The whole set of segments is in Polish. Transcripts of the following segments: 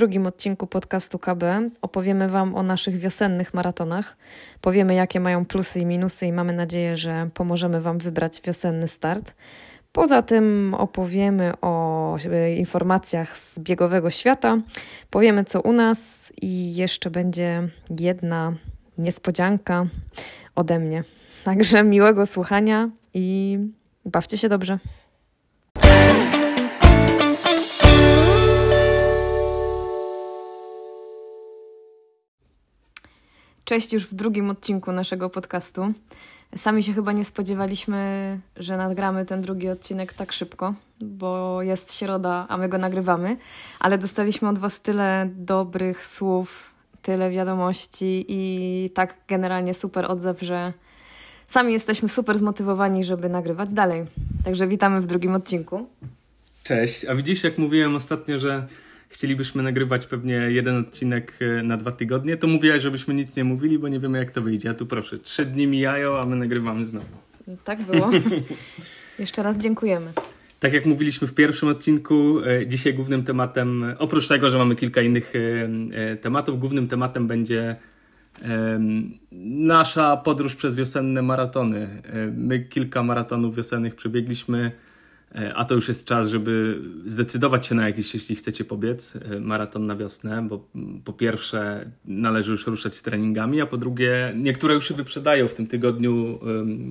Drugim odcinku podcastu KB opowiemy Wam o naszych wiosennych maratonach. Powiemy, jakie mają plusy i minusy, i mamy nadzieję, że pomożemy Wam wybrać wiosenny start. Poza tym opowiemy o informacjach z biegowego świata, powiemy co u nas i jeszcze będzie jedna niespodzianka ode mnie. Także miłego słuchania i bawcie się dobrze. Cześć już w drugim odcinku naszego podcastu. Sami się chyba nie spodziewaliśmy, że nagramy ten drugi odcinek tak szybko, bo jest środa, a my go nagrywamy, ale dostaliśmy od Was tyle dobrych słów, tyle wiadomości i tak generalnie super odzew, że sami jesteśmy super zmotywowani, żeby nagrywać dalej. Także witamy w drugim odcinku. Cześć, a widzisz, jak mówiłem ostatnio, że chcielibyśmy nagrywać pewnie jeden odcinek e, na dwa tygodnie, to mówiłaś, żebyśmy nic nie mówili, bo nie wiemy jak to wyjdzie. A tu proszę, trzy dni mijają, a my nagrywamy znowu. Tak było. Jeszcze raz dziękujemy. Tak jak mówiliśmy w pierwszym odcinku, e, dzisiaj głównym tematem, oprócz tego, że mamy kilka innych e, tematów, głównym tematem będzie nasza podróż przez wiosenne maratony. My kilka maratonów wiosennych przebiegliśmy a to już jest czas, żeby zdecydować się na jakiś, jeśli chcecie pobiec, e, maraton na wiosnę, bo po pierwsze należy już ruszać z treningami, a po drugie niektóre już się wyprzedają. W tym tygodniu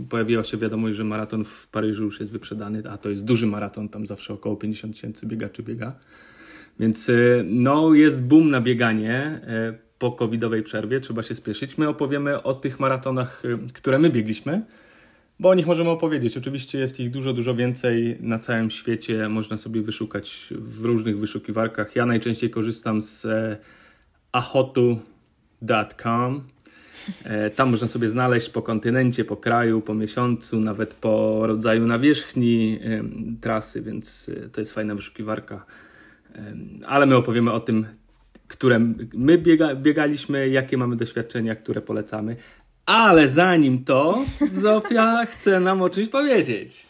pojawiła się wiadomość, że maraton w Paryżu już jest wyprzedany, a to jest duży maraton, tam zawsze około 50 tysięcy biegaczy biega. Więc e, no, jest boom na bieganie po covidowej przerwie, trzeba się spieszyć. My opowiemy o tych maratonach, które my biegliśmy, bo o nich możemy opowiedzieć. Oczywiście jest ich dużo, dużo więcej na całym świecie. Można sobie wyszukać w różnych wyszukiwarkach. Ja najczęściej korzystam z e, ahotu.com. E, tam można sobie znaleźć po kontynencie, po kraju, po miesiącu, nawet po rodzaju nawierzchni e, trasy, więc to jest fajna wyszukiwarka. Ale my opowiemy o tym, które my biega, biegaliśmy, jakie mamy doświadczenia, które polecamy. Ale zanim to, Zofia chce nam o czymś powiedzieć.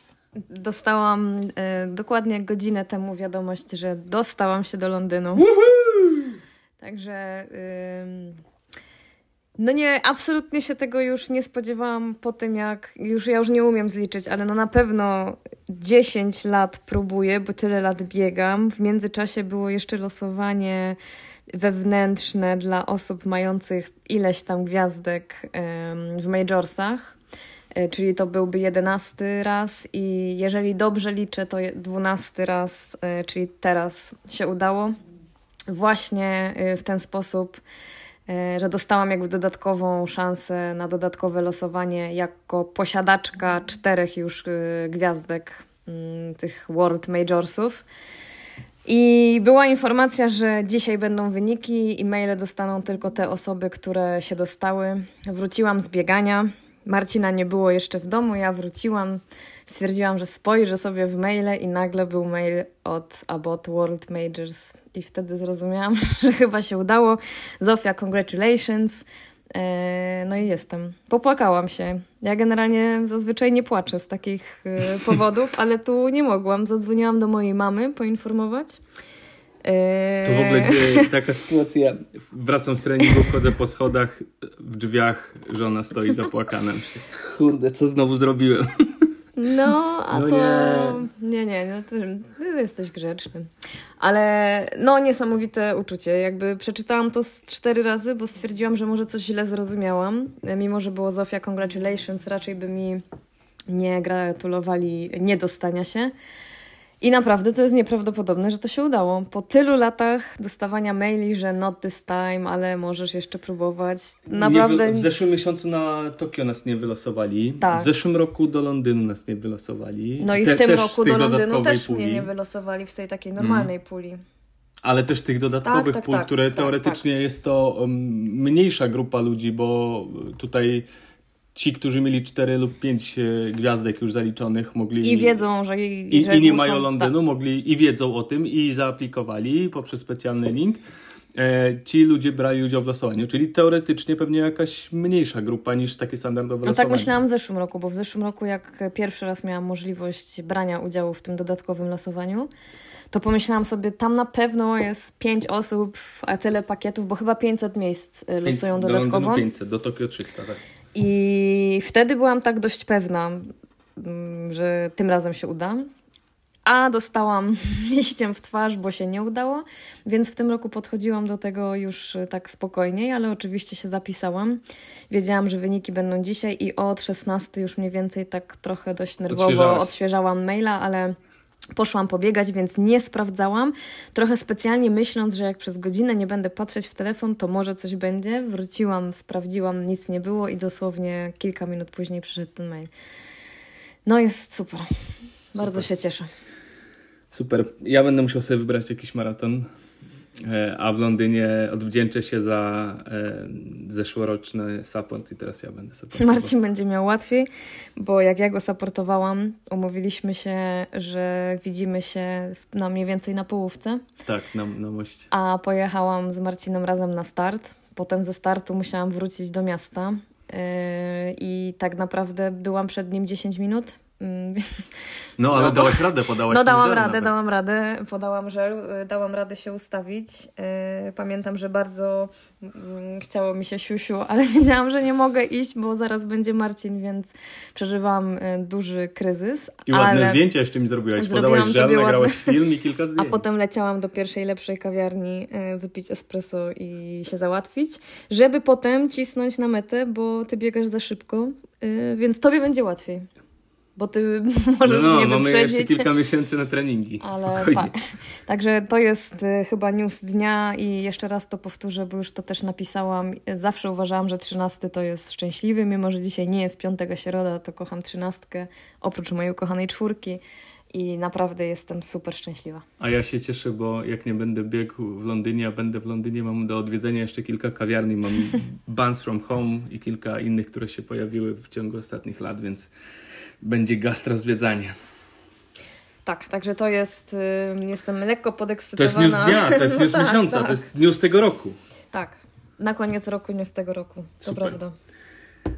Dostałam y, dokładnie godzinę temu wiadomość, że dostałam się do Londynu. Także. Y, no nie, absolutnie się tego już nie spodziewałam po tym, jak już ja już nie umiem zliczyć, ale no na pewno 10 lat próbuję, bo tyle lat biegam. W międzyczasie było jeszcze losowanie wewnętrzne dla osób mających ileś tam gwiazdek w majorsach, e, czyli to byłby jedenasty raz i jeżeli dobrze liczę, to dwunasty raz, e, czyli teraz się udało. Właśnie e, w ten sposób, że dostałam jakby dodatkową szansę na dodatkowe losowanie jako posiadaczka czterech już gwiazdek mm, tych World Majorsów. I była informacja, że dzisiaj będą wyniki i maile dostaną tylko te osoby, które się dostały. Wróciłam z biegania. Marcina nie było jeszcze w domu, ja wróciłam. Stwierdziłam, że spojrzę sobie w maile i nagle był mail od About World Majors. I wtedy zrozumiałam, że chyba się udało. Zofia, congratulations. E, no i jestem. Popłakałam się. Ja generalnie zazwyczaj nie płaczę z takich e, powodów, ale tu nie mogłam. Zadzwoniłam do mojej mamy poinformować. E, to w ogóle taka sytuacja. Wracam z treningu, wchodzę po schodach, w drzwiach żona stoi zapłakana. Kurde, co znowu zrobiłem? No, a no to... Nie, nie, nie no to ty jesteś grzeczny. Ale no, niesamowite uczucie. Jakby przeczytałam to cztery razy, bo stwierdziłam, że może coś źle zrozumiałam. Mimo, że było Zofia Congratulations, raczej by mi nie gratulowali niedostania się. I naprawdę to jest nieprawdopodobne, że to się udało. Po tylu latach dostawania maili, że not this time, ale możesz jeszcze próbować. Naprawdę. w zeszłym miesiącu na Tokio nas nie wylosowali. Tak. W zeszłym roku do Londynu nas nie wylosowali. No i Te, w tym roku do Londynu też puli. mnie nie wylosowali w tej takiej normalnej mm. puli. Ale też tych dodatkowych tak, tak, pól, tak, które tak, teoretycznie tak. jest to mniejsza grupa ludzi, bo tutaj ci, którzy mieli 4 lub 5 e, gwiazdek już zaliczonych, mogli. I wiedzą, że. I, że i nie mają Londynu, tak. mogli i wiedzą o tym i zaaplikowali poprzez specjalny link. e, ci ludzie brali udział w losowaniu, czyli teoretycznie pewnie jakaś mniejsza grupa niż takie standardowe No losowanie. tak myślałam w zeszłym roku, bo w zeszłym roku jak pierwszy raz miałam możliwość brania udziału w tym dodatkowym losowaniu, to pomyślałam sobie, tam na pewno jest pięć osób, a tyle pakietów, bo chyba 500 miejsc y, losują do dodatkowo. Londynu 500, do Tokio 300, tak. I wtedy byłam tak dość pewna, mm, że tym razem się uda. A dostałam liściem w twarz, bo się nie udało, więc w tym roku podchodziłam do tego już y, tak spokojniej, ale oczywiście się zapisałam. Wiedziałam, że wyniki będą dzisiaj i od 16 już mniej więcej tak trochę dość nerwowo odświeżałam maila, ale poszłam pobiegać, więc nie sprawdzałam. Trochę specjalnie myśląc, że jak przez godzinę nie będę patrzeć w telefon, to może coś będzie. Wróciłam, sprawdziłam, nic nie było i dosłownie kilka minut później przyszedł ten mail. No jest super. Bardzo się cieszę. Super. Ja będę musiał sobie wybrać jakiś maraton, a w Londynie odwdzięczę się za e, zeszłoroczny support i teraz ja będę supportował. Marcin będzie miał łatwiej, bo jak ja go supportowałam, umówiliśmy się, że widzimy się na mniej więcej na połówce, Tak, na, na moście. a pojechałam z Marcinem razem na start. Potem ze startu musiałam wrócić do miasta yy, i tak naprawdę byłam przed nim 10 minut. Yy, No, ale No bo- dałaś radę, podałaś No dałam radę, nawet. dałam radę, podałam żel, y, dałam radę się ustawić. Y, Pamiętam, że bardzo mm, chciało mi się siusiu, ale wiedziałam, że nie mogę iść, bo zaraz będzie Marcin, więc przeżywam y, duży kryzys. I ładne ale... zdjęcia jeszcze mi zrobiłaś. Podałaś żel, nagrałaś ładne- film i kilka A zdjęć. potem leciałam do pierwszej lepszej kawiarni wypić espresso i się załatwić, żeby potem cisnąć na metę, bo ty biegasz za szybko, więc tobie będzie łatwiej. Bo ty możesz no, mnie mamy wyprzedzić. jeszcze kilka miesięcy na treningi. Ale tak. Także to jest y, chyba news dnia i jeszcze raz to powtórzę, bo już to też napisałam. Zawsze uważałam, że 13 to jest szczęśliwy, mimo że dzisiaj nie jest piątego środa, to kocham trzynastkę, oprócz mojej ukochanej czwórki i naprawdę jestem super szczęśliwa. A ja się cieszę, bo jak nie będę biegł w Londynie, a będę w Londynie, mam do odwiedzenia jeszcze kilka kawiarni. Mam Buns from Home i kilka innych, które się pojawiły w ciągu ostatnich lat, więc będzie gastro zwiedzanie. Tak, także to jest, jestem lekko To podekscytowana. jest news dnia, to jest news Tak, miesiąca, tak. to jest news tego roku. Tak, na koniec roku, news tego roku, to Super. prawda.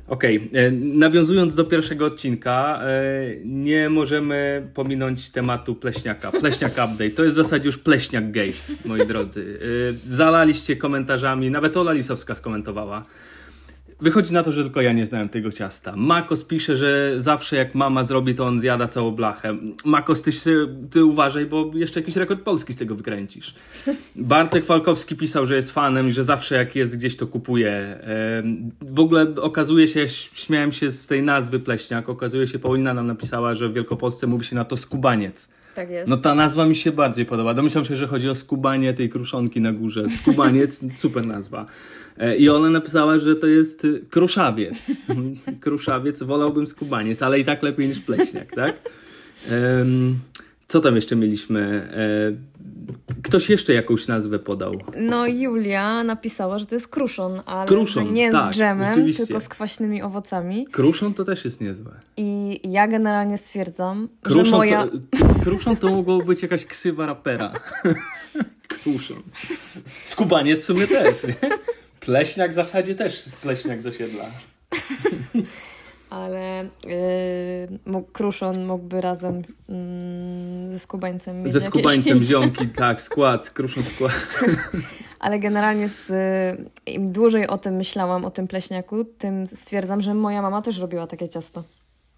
Okej, e, nawiązując do pierwszego odcinka, e, nie możemy pominąć tematu pleśniaka. Pleśniak update. To jest w zasadzie już pleśniak gay, moi drodzy. E, Zalaliście komentarzami, nawet Ola Lisowska skomentowała. Wychodzi na to, że tylko ja nie znałem tego ciasta. Makos pisze, że zawsze jak mama zrobi, to on zjada całą blachę. Makos, ty, ty uważaj, bo jeszcze jakiś rekord polski z tego wykręcisz. Bartek Falkowski pisał, że jest fanem i że zawsze jak jest gdzieś, to kupuje. W ogóle okazuje się, śmiałem się z tej nazwy pleśniak, okazuje się, Paulina nam napisała, że w Wielkopolsce mówi się na to skubaniec. Tak jest. No ta nazwa mi się bardziej podoba. Domyślam się, że chodzi o skubanie tej kruszonki na górze. Skubaniec, super nazwa. E, I ona napisała, że to jest kruszawiec. Kruszawiec, wolałbym skubaniec, ale i tak lepiej niż pleśniak, tak? Co tam jeszcze mieliśmy? E, Ktoś jeszcze jakąś nazwę podał. No Julia napisała, że to jest kruszon, ale Kruszon, że nie tak, z dżemem, tylko z kwaśnymi owocami. Kruszon to też jest niezłe. I ja generalnie stwierdzam, że Kruszon, moja... to, kruszon to mogło być jakaś ksywa rapera. Kruszon. Skubaniec w sumie też, nie? Pleśniak w zasadzie też pleśniak z osiedla. Ale yy, mógł- kruszon mógłby razem mm, ze skubańcem mieć Ze skubańcem ziomki, tak, skład, kruszon skład. Ale generalnie z, y, im dłużej o tym myślałam, o tym pleśniaku, tym stwierdzam, że moja mama też robiła takie ciasto.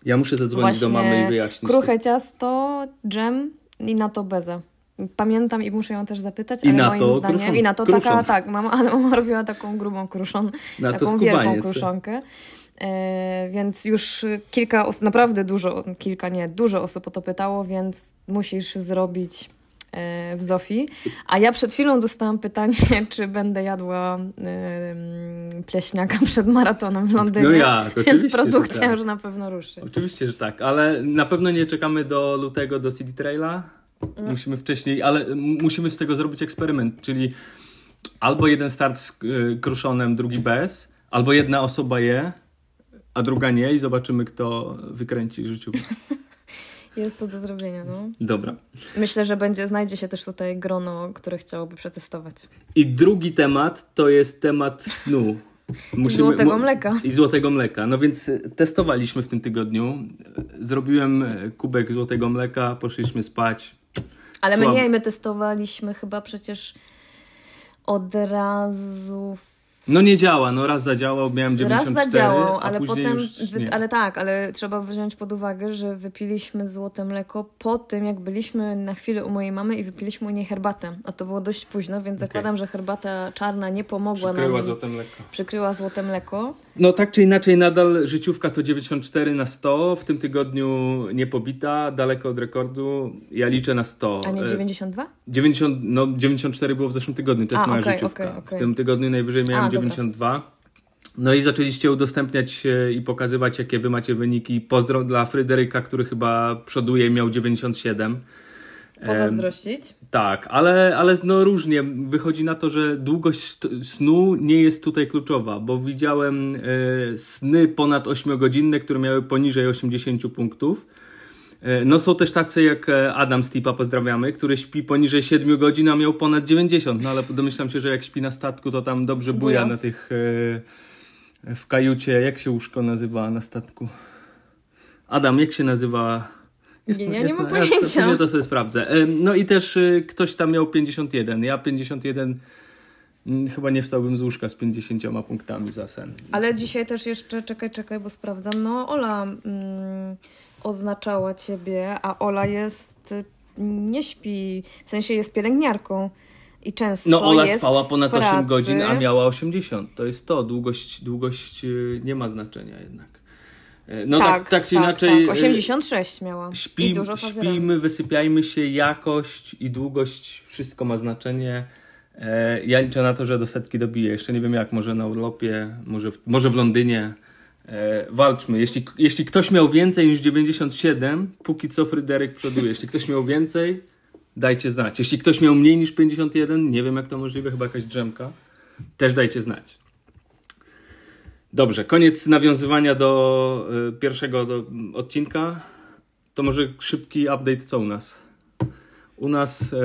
Ja muszę zadzwonić do mamy i wyjaśnić. kruche ciasto, dżem i na to beza. Pamiętam i muszę ją też zapytać, I ale moim zdaniem kruszon. i na to Kruszon. taka, tak, mama, ale mama robiła taką grubą kruszon, Na taką wielką kruszonkę. E, więc już kilka osób, naprawdę dużo, kilka nie, dużo osób o to pytało, więc musisz zrobić e, w Zofii. A ja przed chwilą dostałam pytanie, czy będę jadła e, pleśniaka przed maratonem w Londynie. No jak, Więc produkcja tak. już na pewno ruszy. Oczywiście, że tak, ale na pewno nie czekamy do lutego do City Traila. Musimy wcześniej, ale musimy z tego zrobić eksperyment, czyli albo jeden start z y, kruszonem, drugi bez, albo jedna osoba je, a druga nie i zobaczymy, kto wykręci życiu. Jest to do zrobienia, no. Dobra. Myślę, że będzie, znajdzie się też tutaj grono, które chciałoby przetestować. I drugi temat to jest temat snu. Musimy, złotego mleka. I złotego mleka. No więc e, testowaliśmy w tym tygodniu. Zrobiłem e, kubek złotego mleka, poszliśmy spać. Ale Słab... my nie, my testowaliśmy chyba przecież od razu no nie działa, no raz zadziałał, miałem 94, Raz zadziałał, ale potem, wy, ale tak, ale trzeba wziąć pod uwagę, że wypiliśmy złote mleko po tym, jak byliśmy na chwilę u mojej mamy i wypiliśmy u niej herbatę. A to było dość późno, więc okay. zakładam, że herbata czarna nie pomogła Przykryła nam. Złote mleko. Przykryła złote mleko. No tak czy inaczej, nadal życiówka to 94 na 100. W tym tygodniu nie pobita, daleko od rekordu. Ja liczę na 100. A nie 92? 90, no 94 było w zeszłym tygodniu, to jest A, moja okay, życiówka. Okay, okay. W tym tygodniu najwyżej miałem A, 92. Dobra. No i zaczęliście udostępniać i pokazywać, jakie wy macie wyniki. Pozdro dla Fryderyka, który chyba przoduje, miał 97. Pozazdrościć? tak, ale, ale no różnie. Wychodzi na to, że długość snu nie jest tutaj kluczowa, bo widziałem e, sny ponad 8-godzinne, które miały poniżej 80 punktów. E, no są też tacy jak e, Adam Stipa, pozdrawiamy, który śpi poniżej 7 godzin, a miał ponad 90. No ale domyślam się, że jak śpi na statku, to tam dobrze buja, buja. na tych... W kajucie. Jak się łóżko nazywa na statku? Adam, jak się nazywa jest, nie, ja nie mam pojęcia. Później to sobie sprawdzę. No i też ktoś tam miał 51. Ja 51 mm, chyba nie wstałbym z łóżka z 50 punktami za sen. Ale dzisiaj też jeszcze, czekaj, czekaj, bo sprawdzam. No Ola mm, oznaczała ciebie, a Ola jest, nie śpi, w sensie jest pielęgniarką. I często no Ola jest spała ponad pracy... 8 godzin, a miała 80. To jest to. Długość, długość y, nie ma znaczenia jednak. E, no tak, tak, tak czy tak, inaczej. Tak. 86 y, miała. Śpi, I dużo śpimy, wysypiajmy się, jakość i długość, wszystko ma znaczenie. E, ja liczę na to, że do setki dobiję. Jeszcze nie wiem jak, może na urlopie, może w, może w Londynie. E, walczmy. Jeśli, jeśli ktoś miał więcej niż 97, póki co Fryderyk przoduje. Jeśli ktoś miał więcej, dajcie znać. Jeśli ktoś miał mniej niż 51, nie wiem jak to możliwe, chyba jakaś drzemka, też dajcie znać. Dobrze, koniec nawiązywania do y, pierwszego do, odcinka. To może szybki update, co u nas. U nas y,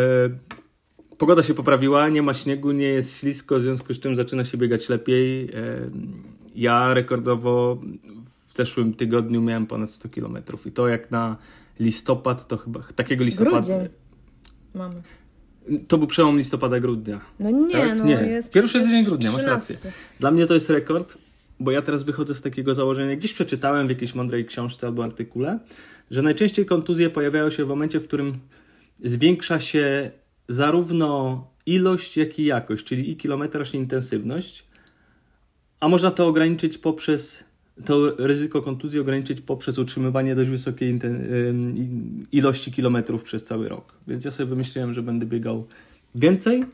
pogoda się poprawiła, nie ma śniegu, nie jest ślisko, w związku z czym zaczyna się biegać lepiej. Y, ja rekordowo w zeszłym tygodniu miałem ponad 100 km i to jak na listopad, to chyba takiego listopada. Grudzień mamy. To był przełom listopada-grudnia. No nie, tak? no nie. jest Pierwszy tydzień grudnia, 13. masz rację. Dla mnie to jest rekord, bo ja teraz wychodzę z takiego założenia, gdzieś przeczytałem w jakiejś mądrej książce albo artykule, że najczęściej kontuzje pojawiają się w momencie, w którym zwiększa się zarówno ilość, jak i jakość, czyli i kilometraż, i intensywność, a można to ograniczyć poprzez to ryzyko kontuzji ograniczyć poprzez utrzymywanie dość wysokiej ilości kilometrów przez cały rok. Więc ja sobie wymyśliłem, że będę biegał więcej,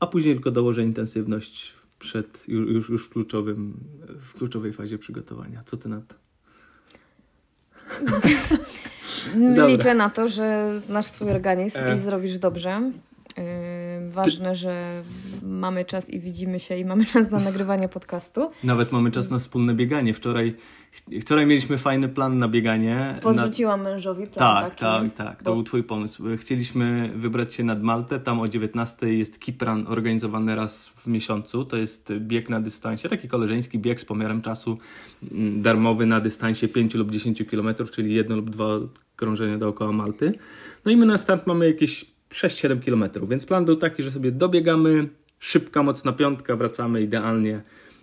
a później tylko dołożę intensywność przed, już, już w, kluczowym, w kluczowej fazie przygotowania. Co ty na to? Liczę na to, że znasz swój organizm e... i zrobisz dobrze. Ważne, że mamy czas i widzimy się i mamy czas na nagrywanie podcastu. Nawet mamy czas na wspólne bieganie. Wczoraj, wczoraj mieliśmy fajny plan na bieganie. Podrzuciłam na... mężowi plan Tak, taki, tak, tak. To bo... był twój pomysł. Chcieliśmy wybrać się nad Maltę. Tam o 19 jest Kipran organizowany raz w miesiącu. To jest bieg na dystansie, taki koleżeński bieg z pomiarem czasu mm, darmowy na dystansie 5 lub 10 km, czyli jedno lub dwa krążenia dookoła Malty. No i my na start mamy jakieś 6-7 km. Więc plan był taki, że sobie dobiegamy, szybka, mocna piątka, wracamy idealnie.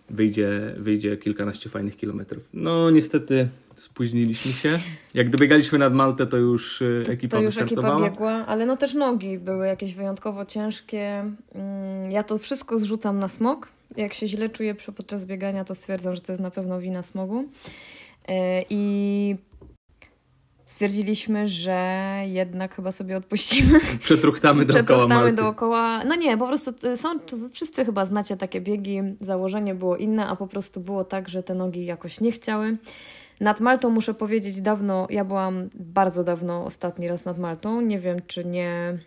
Wyjdzie, wyjdzie kilkanaście fajnych kilometrów. No niestety spóźniliśmy się. Jak dobiegaliśmy nad Maltę, to już e, ekipa To już ekipa biegła, ale no też nogi były jakieś wyjątkowo ciężkie. Mm, ja to wszystko zrzucam na smog. Jak się źle czuję podczas biegania, to stwierdzam, że to jest na pewno wina smogu. E, I stwierdziliśmy, że jednak chyba sobie odpuścimy. Przetruchtamy dookoła Przetruchtamy dookoła. No nie, po prostu są, wszyscy chyba znacie takie biegi. Założenie było inne, a po prostu było tak, że te nogi jakoś nie chciały. Nad Maltą muszę powiedzieć dawno, ja byłam bardzo dawno ostatni raz nad Maltą. Nie wiem, czy nie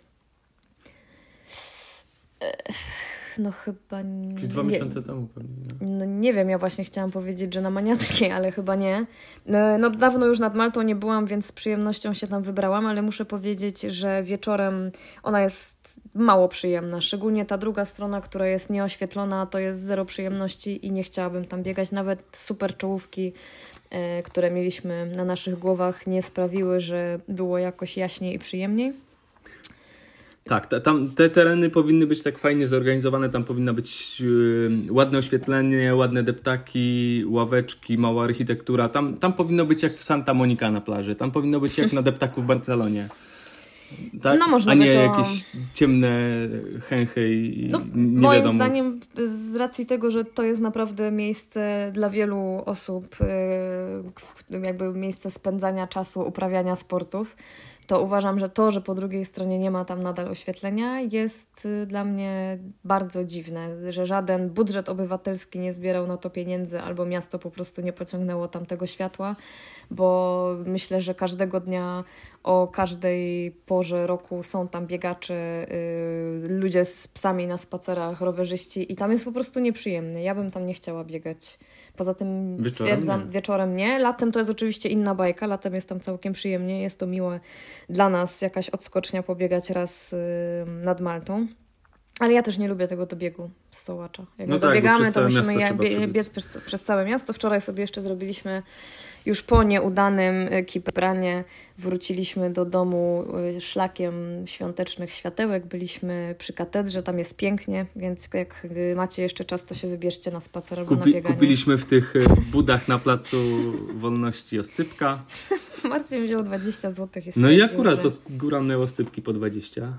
no chyba nie. Dwa miesiące temu pewnie. nie? No nie wiem, ja właśnie chciałam powiedzieć, że na maniackiej, ale chyba nie. No, no dawno już nad Maltą nie byłam, więc z przyjemnością się tam wybrałam, ale muszę powiedzieć, że wieczorem ona jest mało przyjemna. Szczególnie ta druga strona, która jest nieoświetlona, to jest zero przyjemności i nie chciałabym tam biegać. Nawet super czołówki, e, które mieliśmy na naszych głowach, nie sprawiły, że było jakoś jaśniej i przyjemniej. Tak, ta, tam te tereny powinny być tak fajnie zorganizowane, tam powinno być yy, ładne oświetlenie, ładne deptaki, ławeczki, mała architektura. Tam, tam powinno być jak w Santa Monica na plaży, tam powinno być jak na deptaku w Barcelonie. Tak? No, można A nie to- jakieś ciemne chęchy i No, nie moim wiadomo. zdaniem, z racji tego, że to jest naprawdę miejsce dla wielu osób, yy, jakby miejsce spędzania czasu, uprawiania sportów, to uważam, że to, że po drugiej stronie nie ma tam nadal oświetlenia, jest y, dla mnie bardzo dziwne, że żaden budżet obywatelski nie zbierał na to pieniędzy, albo miasto po prostu nie pociągnęło tam tego światła, bo myślę, że każdego dnia o każdej porze roku są tam biegacze, y, ludzie z psami na spacerach, rowerzyści i tam jest po prostu nieprzyjemny. Ja bym tam nie chciała biegać. Poza tym Wieczorem stwierdzam, nie. wieczorem nie. Latem to jest oczywiście inna bajka, latem jest tam całkiem przyjemnie, jest to miłe dla nas jakaś odskocznia pobiegać raz y, nad Maltą. Ale ja też nie lubię tego dobiegu z Sołacza. Jak No tak, dobiegamy, to musimy je- biec przez, przez całe miasto. Wczoraj sobie jeszcze zrobiliśmy już po nieudanym y, kipranie wróciliśmy do domu y, szlakiem świątecznych światełek. Byliśmy przy katedrze, tam jest pięknie, więc jak y, macie jeszcze czas, to się wybierzcie na spacer albo na Kupi, bieganie. kupiliśmy w tych budach na placu Wolności oscypka. Marcin wziął 20 zł i No i akurat że... to z- góra miała oscypki po 20.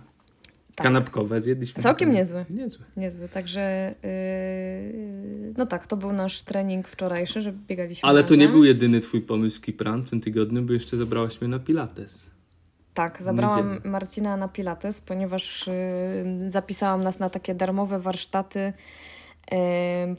Tak. Kanapkowe zjedliśmy. Całkiem Kanap- niezłe. Niezłe. Niezły, także yy, no tak, to był nasz trening wczorajszy, że biegaliśmy Ale to nie razem. był jedyny twój pomysł Kipran w tym tygodniu, bo jeszcze zabrałaś mnie na Pilates. Tak, zabrałam Niedzielę. Marcina na Pilates, ponieważ yy, zapisałam nas na takie darmowe warsztaty,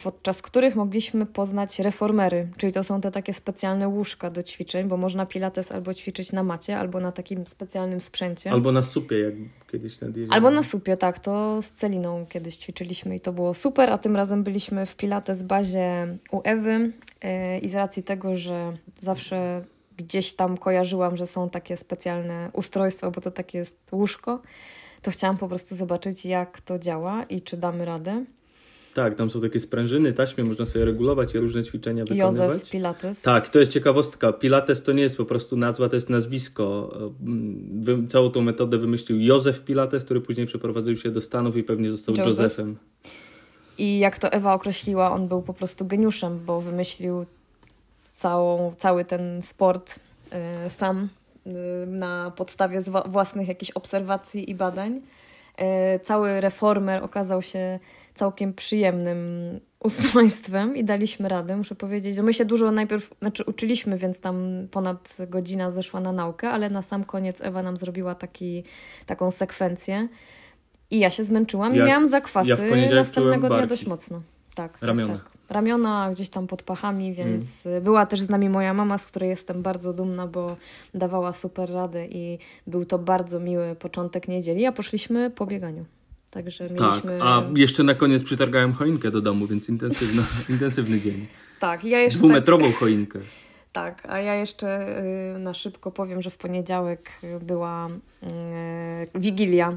podczas których mogliśmy poznać reformery, czyli to są te takie specjalne łóżka do ćwiczeń, bo można Pilates albo ćwiczyć na macie, albo na takim specjalnym sprzęcie. Albo na supie, jak kiedyś nad jeziorem. Albo na supie, tak. To z Celiną kiedyś ćwiczyliśmy i to było super, a tym razem byliśmy w Pilates bazie u Ewy yy, i z racji tego, że zawsze gdzieś tam kojarzyłam, że są takie specjalne ustrojstwa, bo to takie jest łóżko, to chciałam po prostu zobaczyć, jak to działa i czy damy radę. Tak, tam są takie sprężyny, taśmy, można sobie regulować i różne ćwiczenia wykonywać. Józef Pilates. Tak, to jest ciekawostka. Pilates to nie jest po prostu nazwa, to jest nazwisko. Całą tą metodę wymyślił Józef Pilates, który później przeprowadził się do Stanów i pewnie został Józef. Józefem. I jak to Ewa określiła, on był po prostu geniuszem, bo wymyślił całą, cały ten sport y, sam y, na podstawie zwa- własnych jakichś obserwacji i badań. Y, cały reformer okazał się całkiem przyjemnym ustrojstwem i daliśmy radę, muszę powiedzieć. że My się dużo najpierw, znaczy uczyliśmy, więc tam ponad godzina zeszła na naukę, ale na sam koniec Ewa nam zrobiła taki, taką sekwencję. I ja się zmęczyłam Ja- i miałam zakwasy ja następnego dnia dość mocno. Tak, Ramiona. Tak, tak. Ramiona gdzieś tam pod pachami, więc y, była też z nami moja mama, z której jestem bardzo dumna, bo dawała super radę i był to bardzo miły początek niedzieli, a poszliśmy po bieganiu. Także Tak, mieliśmy... a jeszcze na koniec przytargałem choinkę do domu, więc intensywno, intensywny dzień. Tak, ja jeszcze tak, Dwumetrową choinkę. tak, a ja jeszcze y, na szybko powiem, że w poniedziałek była y, Wigilia.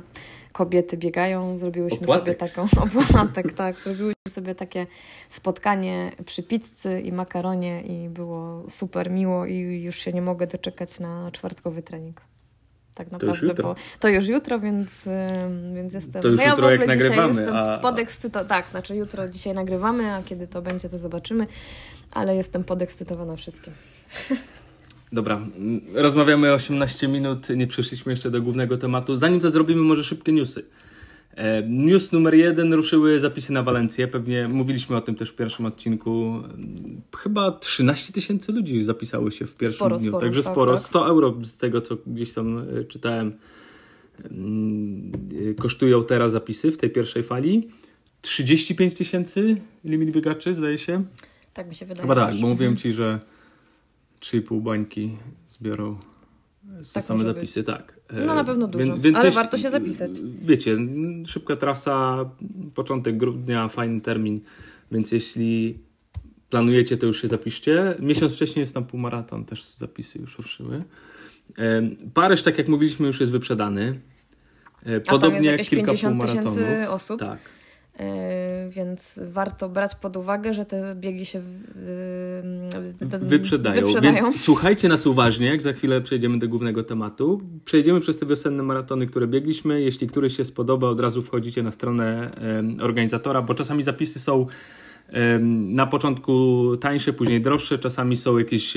Kobiety biegają, zrobiłyśmy Opłatek. sobie taką opłatek, tak, zrobiłyśmy sobie takie spotkanie przy pizzy i makaronie i było super miło i już się nie mogę doczekać na czwartkowy trening. Tak naprawdę, jutro. bo to już jutro, więc, więc jestem. To już no ja jutro, w ogóle dzisiaj jestem a- podekscytowana. Tak, znaczy jutro dzisiaj nagrywamy, a kiedy to będzie, to zobaczymy, ale jestem podekscytowana wszystkim. Dobra, mm, rozmawiamy 18 minut, nie przeszliśmy jeszcze do głównego tematu. Zanim to zrobimy, może szybkie newsy. E, News numer jeden ruszyły zapisy na Walencję. Pewnie mówiliśmy o tym też w pierwszym odcinku. Mm, Chyba 13 tysięcy ludzi zapisało się w pierwszym Sporo, dniu. sporo, Także tak, sporo. tak. 100 euro z tego, co gdzieś tam e, czytałem, mm, e, kosztują teraz zapisy w tej pierwszej fali. 35 tysięcy limit biegaczy, zdaje się. Tak mi się wydaje. Chyba tak, bo mówiłem ci, że 3,5 bańki zbiorą Te Tak same zapisy, tak. E, No, na pewno dużo, więc ale jeśli- warto się zapisać. Wiecie, szybka trasa, początek grudnia, fajny termin, więc jeśli planujecie, to już się zapiszcie. Miesiąc wcześniej jest tam półmaraton, też zapisy już ruszyły. E, Paryż, tak jak mówiliśmy, już jest wyprzedany. E, Podobnie jest jak kilka 50 tysięcy półmaratonów. osób. Tak. Yy, więc warto brać pod uwagę, że te biegi się yy, ten- Wyprzedają. wyprzedają. Więc słuchajcie nas uważnie, jak za chwilę przejdziemy do głównego tematu. Przejdziemy przez te wiosenne maratony, które biegliśmy. Jeśli któryś się spodoba, od razu wchodzicie na stronę organizatora, bo czasami zapisy są na początku tańsze, później droższe, czasami są jakieś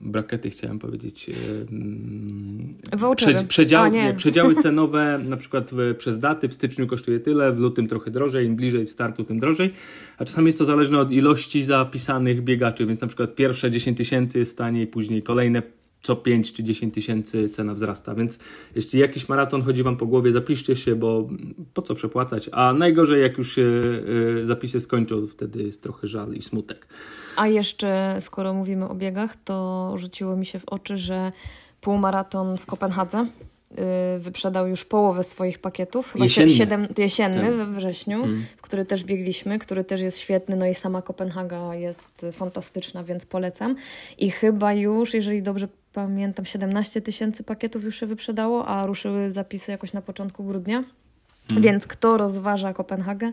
brakety, chciałem powiedzieć. Prze- przedziały, A, nie. nie, przedziały cenowe, na przykład przez daty, w styczniu kosztuje tyle, w lutym trochę drożej, im bliżej startu, tym drożej. A czasami jest to zależne od ilości zapisanych biegaczy, więc na przykład pierwsze 10 tysięcy jest taniej, później kolejne co 5 czy 10 tysięcy cena wzrasta. Więc jeśli jakiś maraton chodzi Wam po głowie, zapiszcie się, bo po co przepłacać? A najgorzej, jak już się y, zapisy skończą, wtedy jest trochę żal i smutek. A jeszcze, skoro mówimy o biegach, to rzuciło mi się w oczy, że półmaraton w Kopenhadze wyprzedał już połowę swoich pakietów. Chyba Jesienny. sie- siedem, jesienny Ten. we wrześniu, Mm. w który też biegliśmy, który też jest świetny. No i sama Kopenhaga jest fantastyczna, więc polecam. I chyba już, jeżeli dobrze pamiętam, 17 tysięcy pakietów już się wyprzedało, a ruszyły zapisy jakoś na początku grudnia. Więc kto rozważa Kopenhagę,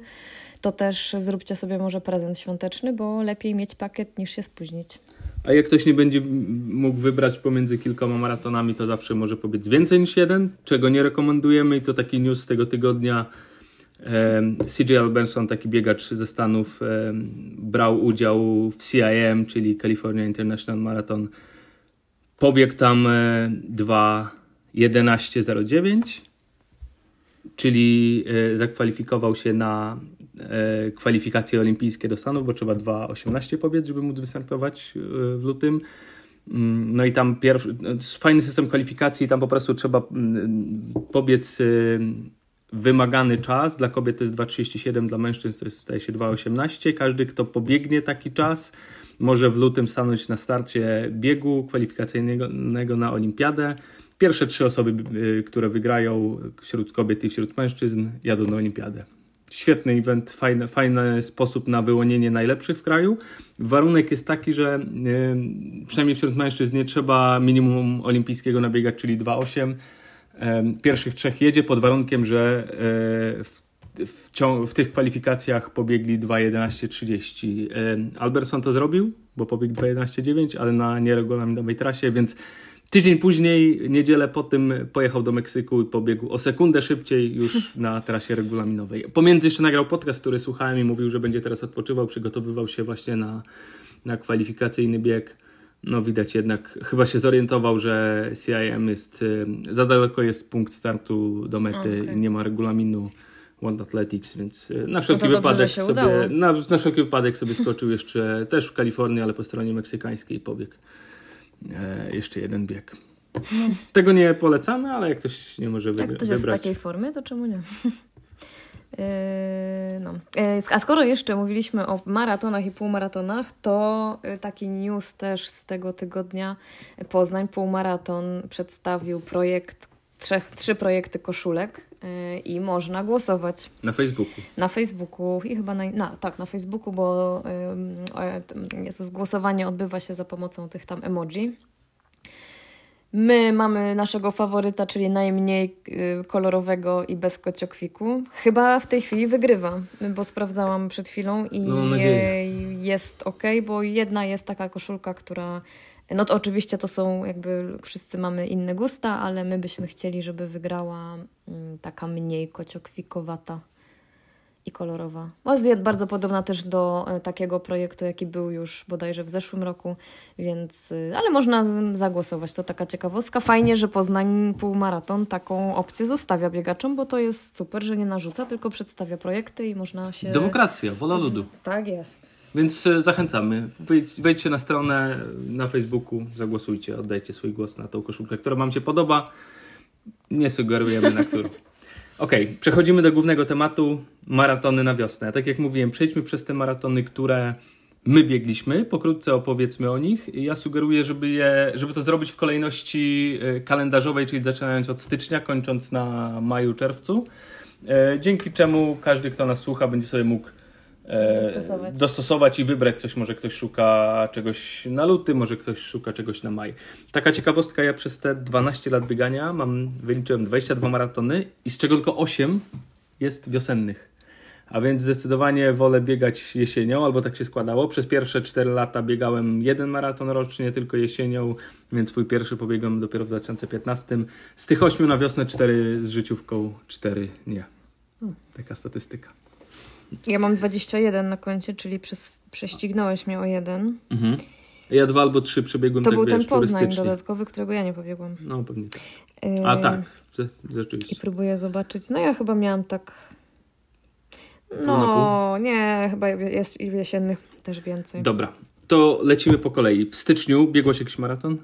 to też zróbcie sobie może prezent świąteczny, bo lepiej mieć pakiet niż się spóźnić. A jak ktoś nie będzie mógł wybrać pomiędzy kilkoma maratonami, to zawsze może pobiec więcej niż jeden, czego nie rekomendujemy i to taki news z tego tygodnia. CJ Albenson, taki biegacz ze Stanów, brał udział w CIM, czyli California International Marathon. Pobiegł tam e, 2.11.09, czyli e, zakwalifikował się na e, kwalifikacje olimpijskie do Stanów, bo trzeba 2.18 pobiec, żeby móc wystartować e, w lutym. Mm, No i tam pierwszy, no, fajny system kwalifikacji, tam po prostu trzeba mm, pobiec y, wymagany czas. Dla kobiet to jest 2,37, dla mężczyzn to jest, staje się 2,18. Każdy, kto pobiegnie taki czas, może w lutym stanąć na starcie biegu kwalifikacyjnego na olimpiadę. Pierwsze trzy osoby, y, które wygrają wśród kobiet i wśród mężczyzn, jadą na olimpiadę. Świetny event, fajny, fajny sposób na wyłonienie najlepszych w kraju. Warunek jest taki, że y, przynajmniej wśród mężczyzn nie trzeba minimum olimpijskiego nabiegać, czyli 2,8. Em, Pierwszych trzech jedzie pod warunkiem, że e, w, w, cią- w tych kwalifikacjach pobiegli 2.11.30. Em, Alberson to zrobił, bo pobiegł 2.11.9, ale na nieregulaminowej trasie, więc tydzień później, niedzielę po tym pojechał do Meksyku i pobiegł o sekundę szybciej już na trasie regulaminowej. Pomiędzy jeszcze nagrał podcast, który słuchałem i mówił, że będzie teraz odpoczywał, przygotowywał się właśnie na, na kwalifikacyjny bieg. No widać jednak, chyba się zorientował, że CIM jest, y, za daleko jest punkt startu do mety i nie ma regulaminu World Athletics, więc y, na wszelki No to dobrze, wypadek się sobie, na, na wszelki wypadek sobie skoczył jeszcze też w Kalifornii, ale po stronie meksykańskiej pobieg. E, jeszcze jeden bieg. Tego nie polecamy, ale jak ktoś nie może Jak wybra- ktoś jest w wybrać. takiej formie, to czemu nie? Yy, no. Yy, A skoro jeszcze mówiliśmy o maratonach i półmaratonach, to taki news też z tego tygodnia. Poznań Półmaraton przedstawił projekt, trzech, trzy projekty koszulek i można głosować Na Facebooku. na Facebooku i chyba na, na tak, na Facebooku, bo t- Jezus, głosowanie odbywa się za pomocą tych tam emoji. My mamy naszego faworyta, czyli najmniej y, kolorowego i bez kociokwiku. Chyba w tej chwili wygrywa, bo sprawdzałam przed chwilą i No, jest ok, bo jedna jest taka koszulka, która. No to oczywiście to są jakby wszyscy mamy inne gusta, ale my byśmy chcieli, żeby wygrała mm, taka mniej kociokwikowata i kolorowa. Jest bardzo podobna też do e, takiego projektu, jaki był już bodajże w zeszłym roku, więc, y, ale można zagłosować, to taka ciekawostka. Fajnie, że Poznań Półmaraton taką opcję zostawia biegaczom, bo to jest super, że nie narzuca, tylko przedstawia projekty i można się... Demokracja, wola ludu. Tak jest. Więc e, zachęcamy. Wejdź, wejdźcie na stronę na Facebooku, zagłosujcie, oddajcie swój głos na tą koszulkę, która Wam się podoba. Nie sugerujemy na którą. Okej, przechodzimy do głównego tematu maratony na wiosnę. Tak jak mówiłem, przejdźmy przez te maratony, które my biegliśmy, pokrótce opowiedzmy o nich. Ja sugeruję, żeby, je, żeby to zrobić w kolejności e, kalendarzowej, czyli zaczynając od stycznia, kończąc na maju, czerwcu. E, dzięki czemu każdy, kto nas słucha, będzie sobie mógł Dostosować. dostosować i wybrać coś. Może ktoś szuka czegoś na luty, może ktoś szuka czegoś na maj. Taka ciekawostka, ja przez te 12 lat biegania mam, wyliczyłem 22 maratony i z czego tylko 8 jest wiosennych. A więc zdecydowanie wolę biegać jesienią, albo tak się składało. Przez pierwsze 4 lata biegałem jeden maraton rocznie, tylko jesienią, więc swój pierwszy pobiegłem dopiero w 2015. Z tych 8 na wiosnę 4 z życiówką, 4 nie. Taka statystyka. Ja mam 21 na koncie, czyli przez, prześcignąłeś mnie o jeden. Mhm. Ja dwa albo trzy przebiegłem To tak był ten wiesz, Poznań turystycznie. dodatkowy, którego ja nie pobiegłam. No pewnie tak. A tak, ze- I rzeczywiście. próbuję zobaczyć. No ja chyba miałam tak... No, nie, chyba jest i jesiennych też więcej. Dobra, to lecimy po kolei. W styczniu biegłaś jakiś maraton?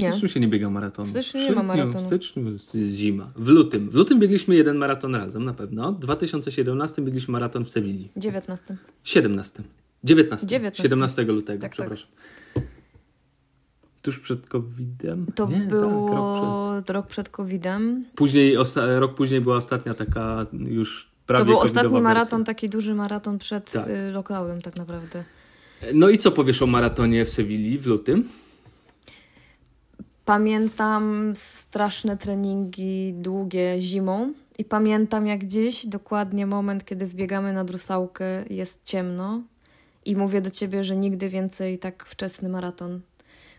W Nie. styczniu się nie biega maratonu. W styczniu nie ma maratonu. W styczniu jest zima. W lutym. W lutym biegliśmy jeden maraton razem na pewno. W 2017 biegliśmy maraton w Sewilli. 19. 17. 19. 19. 17 lutego, Tak, tak. przepraszam. Tuż przed COVID-em? To Nie, było Tak, rok przed. rok przed COVID-em. Później, osta- rok później była ostatnia taka już prawie To był ostatni wersja. maraton, taki duży maraton przed Tak. y, lokalem tak naprawdę. No i co powiesz o maratonie w Sewilli w lutym? Pamiętam straszne treningi długie zimą i pamiętam jak dziś dokładnie moment, kiedy wbiegamy na drusałkę, jest ciemno i mówię do ciebie, że nigdy więcej tak wczesny maraton.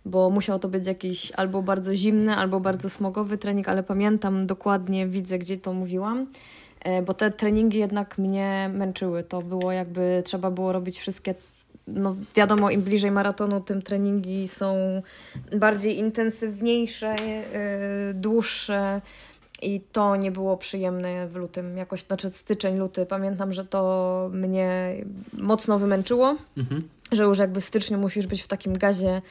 Bo musiał to być jakiś albo bardzo zimny, albo bardzo smogowy trening, ale pamiętam dokładnie, widzę gdzie to mówiłam, e, bo te treningi jednak mnie męczyły. To było jakby, trzeba było robić wszystkie no wiadomo, im bliżej maratonu, tym treningi są bardziej intensywniejsze, yy, dłuższe i to nie było przyjemne w lutym, jakoś, znaczy styczeń, luty. Pamiętam, że to mnie mocno wymęczyło, Mhm. że już jakby w styczniu musisz być w takim gazie,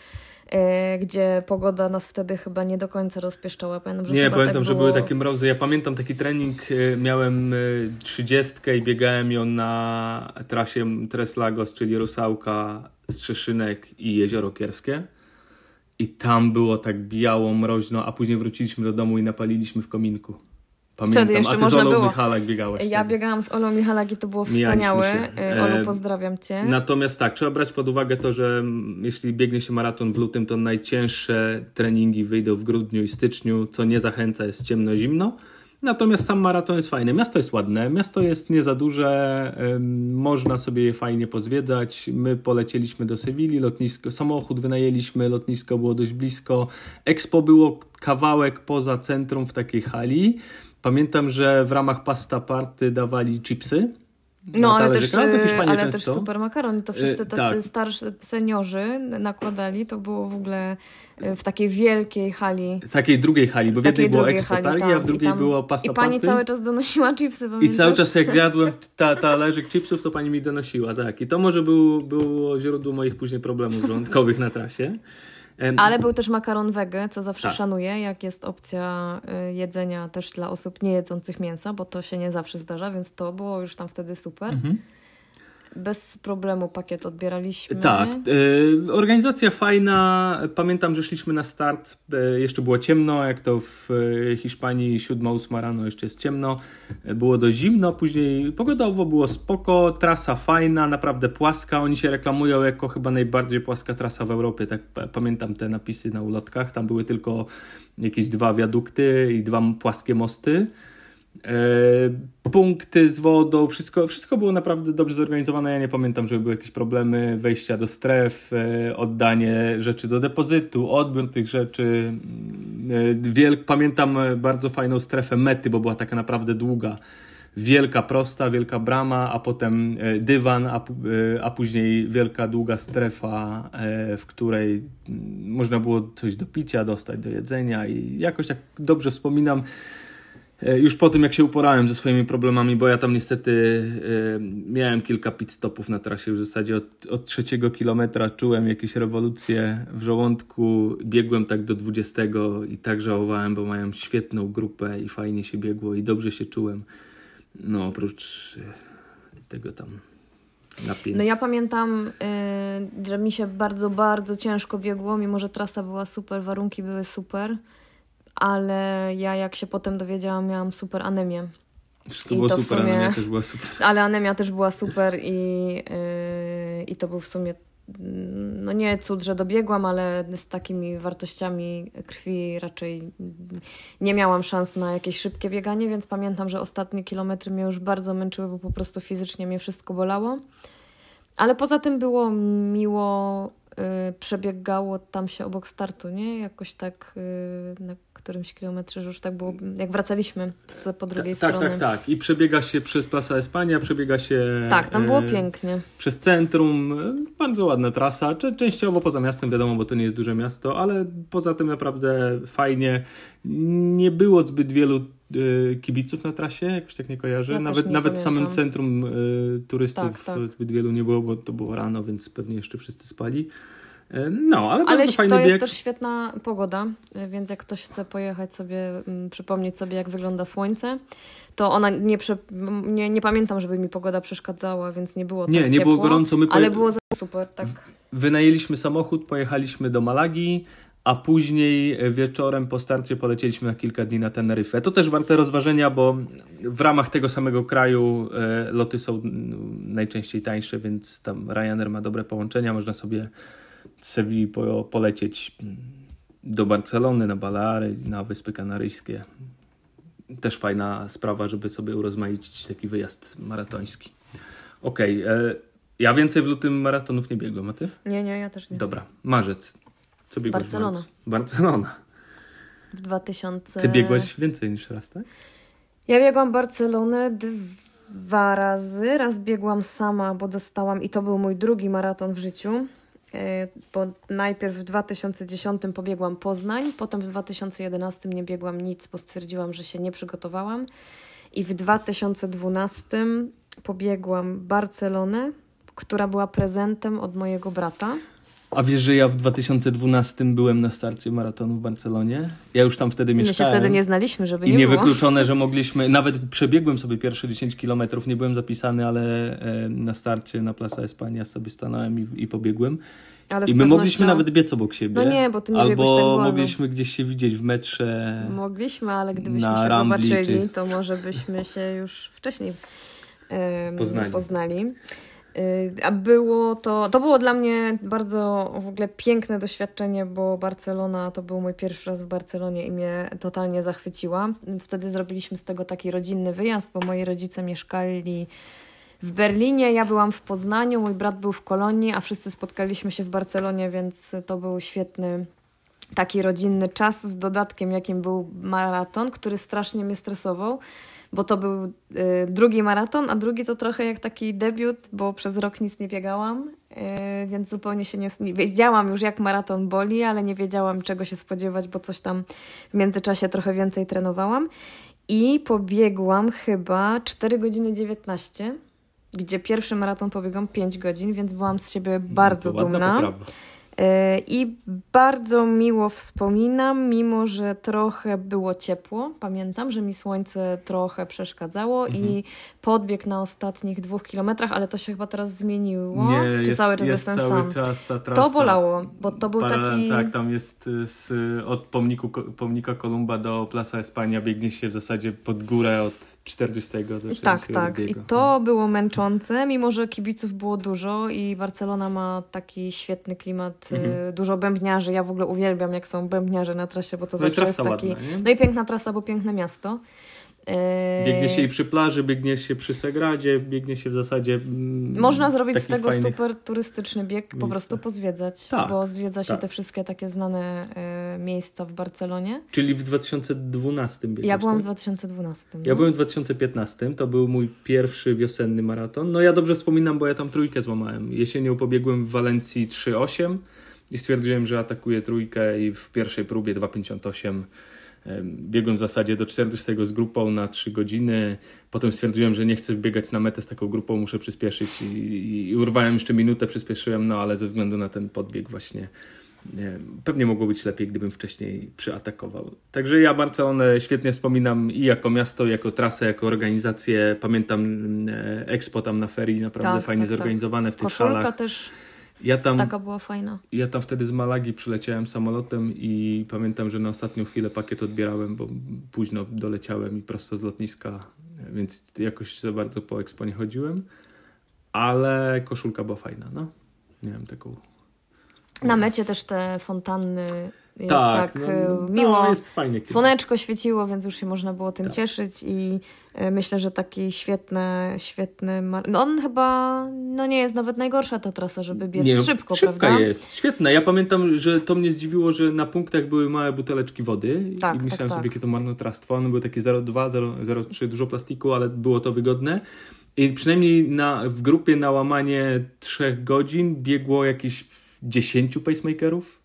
gdzie pogoda nas wtedy chyba nie do końca rozpieszczała. Pamiętam, że Nie, chyba pamiętam, tak że było... były takie mrozy. Ja pamiętam taki trening, y, miałem y, trzydziestkę i biegałem ją na trasie Tres Lagos, czyli Rusałka, Strzeszynek i Jezioro Kierskie. I tam było tak biało, mroźno, a później wróciliśmy do domu i napaliliśmy w kominku. Pamiętam, Wtedy jeszcze a ty można z Olą było. Michalak biegałaś. Ja wtedy. biegałam z Olą Michalak i to było wspaniałe. Yy, Olu, E, pozdrawiam Cię. Natomiast tak, trzeba brać pod uwagę to, że mm, jeśli biegnie się maraton w lutym, to najcięższe treningi wyjdą w grudniu i styczniu, co nie zachęca, jest ciemno, zimno. Natomiast sam maraton jest fajny. Miasto jest ładne, miasto jest nie za duże, można sobie je fajnie pozwiedzać. My polecieliśmy do Sewilli, lotnisko, samochód wynajęliśmy, lotnisko było dość blisko. Expo było kawałek poza centrum w takiej hali. Pamiętam, że w ramach pasta party dawali chipsy. No, ale też, talerzykach. To Hiszpanii ale też super makaron. I to wszyscy Y, te, tak. starsi seniorzy nakładali. To było w ogóle y, w takiej wielkiej hali. takiej drugiej hali, bo w jednej było tam. a w I drugiej tam- było Pasta I pani Party. cały czas donosiła chipsy, I pamiętasz? cały czas jak zjadłem ta talerzyk chipsów, to pani mi donosiła, tak. I to może był, było źródło moich później problemów żołądkowych na trasie. Ale był też makaron wege, co zawsze Tak. szanuję, jak jest opcja y, jedzenia też dla osób nie jedzących mięsa, bo to się nie zawsze zdarza, więc to było już tam wtedy super. Mhm. Bez problemu pakiet odbieraliśmy. Tak, e, organizacja fajna. Pamiętam, że szliśmy na start, e, jeszcze było ciemno, jak to w e, Hiszpanii 7-8 rano jeszcze jest ciemno. Było dość zimno, później pogodowo było spoko, trasa fajna, naprawdę płaska. Oni się reklamują jako chyba najbardziej płaska trasa w Europie. Tak pa- pamiętam te napisy na ulotkach. Tam były tylko jakieś dwa wiadukty i dwa płaskie mosty. E, punkty z wodą, wszystko, wszystko było naprawdę dobrze zorganizowane. Ja nie pamiętam, żeby były jakieś problemy, wejścia do stref, e, oddanie rzeczy do depozytu, odbiór tych rzeczy. Mm, e, Wiel, pamiętam bardzo fajną strefę mety, bo była taka naprawdę długa. Wielka, prosta, wielka brama, a potem dywan, a, a później wielka, długa strefa, w której mm, można było coś do picia dostać, do jedzenia i jakoś tak dobrze wspominam. E, Już po tym, jak się uporałem ze swoimi problemami, bo ja tam niestety e, miałem kilka pit stopów na trasie, w zasadzie od, od trzeciego kilometra czułem jakieś rewolucje w żołądku, biegłem tak do 20 i tak żałowałem, bo mają świetną grupę i fajnie się biegło i dobrze się czułem. No oprócz e, tego tam napięć. No ja pamiętam, że mi się bardzo, bardzo ciężko biegło, mimo że trasa była super, warunki były super, ale ja jak się potem dowiedziałam, miałam super anemię. Wszystko było super, sumie, anemia też była super. Ale anemia też była super i, yy, i to był w sumie no nie cud, że dobiegłam, ale z takimi wartościami krwi raczej nie miałam szans na jakieś szybkie bieganie, więc pamiętam, że ostatnie kilometry mnie już bardzo męczyły, bo po prostu fizycznie mnie wszystko bolało. Ale poza tym było miło przebiegało tam się obok startu, nie? Jakoś tak y, na którymś kilometrze, że już tak było, jak wracaliśmy z, po drugiej Ta, stronie. Tak, tak, tak. I przebiega się przez Plaza Espania, przebiega się... Tak, tam było e, pięknie. Przez centrum. Bardzo ładna trasa. Częściowo poza miastem, wiadomo, bo to nie jest duże miasto, ale poza tym naprawdę fajnie. Nie było zbyt wielu kibiców na trasie, jakoś tak nie kojarzę. Ja nawet nie nawet pamiętam. w samym centrum e, turystów Tak, tak. zbyt wielu nie było, bo to było rano, więc pewnie jeszcze wszyscy spali. E, No, ale, Ale bardzo fajny to bieg. jest też świetna pogoda, y, więc jak ktoś chce pojechać sobie, mm, przypomnieć sobie, jak wygląda słońce, to ona nie, prze, nie, nie pamiętam, żeby mi pogoda przeszkadzała, więc nie było tak Nie, nie ciepło, było gorąco. My ale poje- było za super, tak. Wynajęliśmy samochód, pojechaliśmy do Malagi, a później wieczorem po starcie polecieliśmy na kilka dni na Teneryfę. To też warte rozważenia, bo w ramach tego samego kraju e, loty są mm, najczęściej tańsze, więc tam Ryanair ma dobre połączenia. Można sobie z Sewilli po, polecieć mm, do Barcelony, na Baleary, na Wyspy Kanaryjskie. Też fajna sprawa, żeby sobie urozmaicić taki wyjazd maratoński. Okej, e, ja więcej w lutym maratonów nie biegłem, a ty? Nie, nie, ja też nie. Dobra, marzec. Co biegłeś w Barcelona. marcu? Barcelona. W 2000... Ty biegłeś więcej niż raz, tak? Ja biegłam Barcelonę dwa razy. Raz biegłam sama, bo dostałam, i to był mój drugi maraton w życiu. E, Bo najpierw w 2010 pobiegłam Poznań, potem w 2011 nie biegłam nic, bo stwierdziłam, że się nie przygotowałam. I w 2012 pobiegłam Barcelonę, która była prezentem od mojego brata. A wiesz, że ja w 2012 byłem na starcie maratonu w Barcelonie? Ja już tam wtedy My się mieszkałem. wtedy nie znaliśmy, żeby I nie było. niewykluczone, że mogliśmy, nawet przebiegłem sobie pierwsze 10 kilometrów, nie byłem zapisany, ale e, na starcie na Plaza Espania sobie stanąłem i, i pobiegłem. Ale I my mogliśmy nawet biec obok siebie. No nie, bo ty nie biegłeś tak Albo wolno. mogliśmy gdzieś się widzieć w metrze. Mogliśmy, ale gdybyśmy się Rambli, zobaczyli, czy- to może byśmy się już wcześniej Poznali. poznali. Y, A było to, to było dla mnie bardzo w ogóle piękne doświadczenie, bo Barcelona to był mój pierwszy raz w Barcelonie i mnie totalnie zachwyciła. Wtedy zrobiliśmy z tego taki rodzinny wyjazd, bo moi rodzice mieszkali w Berlinie, ja byłam w Poznaniu, mój brat był w Kolonii, a wszyscy spotkaliśmy się w Barcelonie, więc to był świetny taki rodzinny czas z dodatkiem, jakim był maraton, który strasznie mnie stresował, bo to był y, drugi maraton, a drugi to trochę jak taki debiut, bo przez rok nic nie biegałam, y, więc zupełnie się nie, nie wiedziałam już jak maraton boli, ale nie wiedziałam czego się spodziewać, bo coś tam w międzyczasie trochę więcej trenowałam i pobiegłam chyba 4 godziny 19 gdzie pierwszy maraton pobiegłam 5 godzin, więc byłam z siebie bardzo To ładna dumna. poprawa. E, I bardzo miło wspominam, mimo że trochę było ciepło. Pamiętam, że mi słońce trochę przeszkadzało Mhm. i podbieg na ostatnich dwóch kilometrach, ale to się chyba teraz zmieniło. Nie, Czy jest, cały czas jest jestem cały sam? czas ta trasa. To bolało, bo to był Para- taki. Tak, tam jest y, z, od pomniku, pomnika Kolumba do Plaza Espania biegnie się w zasadzie pod górę od 40 do 60 Tak, tak. I to było męczące, mimo że kibiców było dużo i Barcelona ma taki świetny klimat, Mhm. y, dużo bębniarzy. Ja w ogóle uwielbiam, jak są bębniarzy na trasie, bo to No zawsze jest taki. ładna? No i piękna trasa, bo piękne miasto. E, Biegnie się i przy plaży, biegnie się przy Segradzie, biegnie się w zasadzie. mm, Można w zrobić z tego super turystyczny bieg, po miejscach. prostu pozwiedzać, Tak, bo zwiedza się tak. te wszystkie takie znane e, miejsca w Barcelonie. Czyli w 2012 biegłeś, Ja byłam w tak? 2012. Ja no. byłem w 2015, to był mój pierwszy wiosenny maraton. No ja dobrze wspominam, bo ja tam trójkę złamałem. Jesienią pobiegłem w Walencji 3,8 i stwierdziłem, że atakuję trójkę i w pierwszej próbie 2,58 em, biegłem w zasadzie do 40 z grupą na 3 godziny. Potem stwierdziłem, że nie chcę biegać na metę z taką grupą, muszę przyspieszyć i, i urwałem jeszcze minutę, przyspieszyłem, no ale ze względu na ten podbieg właśnie Nie, pewnie mogło być lepiej, gdybym wcześniej przyatakował. Także ja Barcelonę świetnie wspominam i jako miasto, i jako trasę, jako organizację. Pamiętam e, Expo tam na ferii, naprawdę Tak, fajnie tak, tak. zorganizowane w tych Koszulka halach. też Ja tam, taka była fajna. ja tam wtedy z Malagi przyleciałem samolotem i pamiętam, że na ostatnią chwilę pakiet odbierałem, bo późno doleciałem i prosto z lotniska, więc jakoś za bardzo po Expo nie chodziłem. Ale koszulka była fajna, no. Miałem taką Na mecie też te fontanny jest tak, no, e, no, miło. jest fajnie. kiedy- Słoneczko świeciło, więc już się można było tym Tak. cieszyć i e, myślę, że taki świetny, świetny... Mar- no on chyba, no nie jest nawet najgorsza ta trasa, żeby biec Nie, szybko, szybka prawda? jest, świetna. Ja pamiętam, że to mnie zdziwiło, że na punktach były małe buteleczki wody Tak, i tak, myślałem tak. sobie, jakie to marnotrawstwo. One były takie 0,2, 0- 0,3, dużo plastiku, ale było to wygodne. I przynajmniej na, w grupie na łamanie 3 godzin biegło jakieś 10 pacemakerów.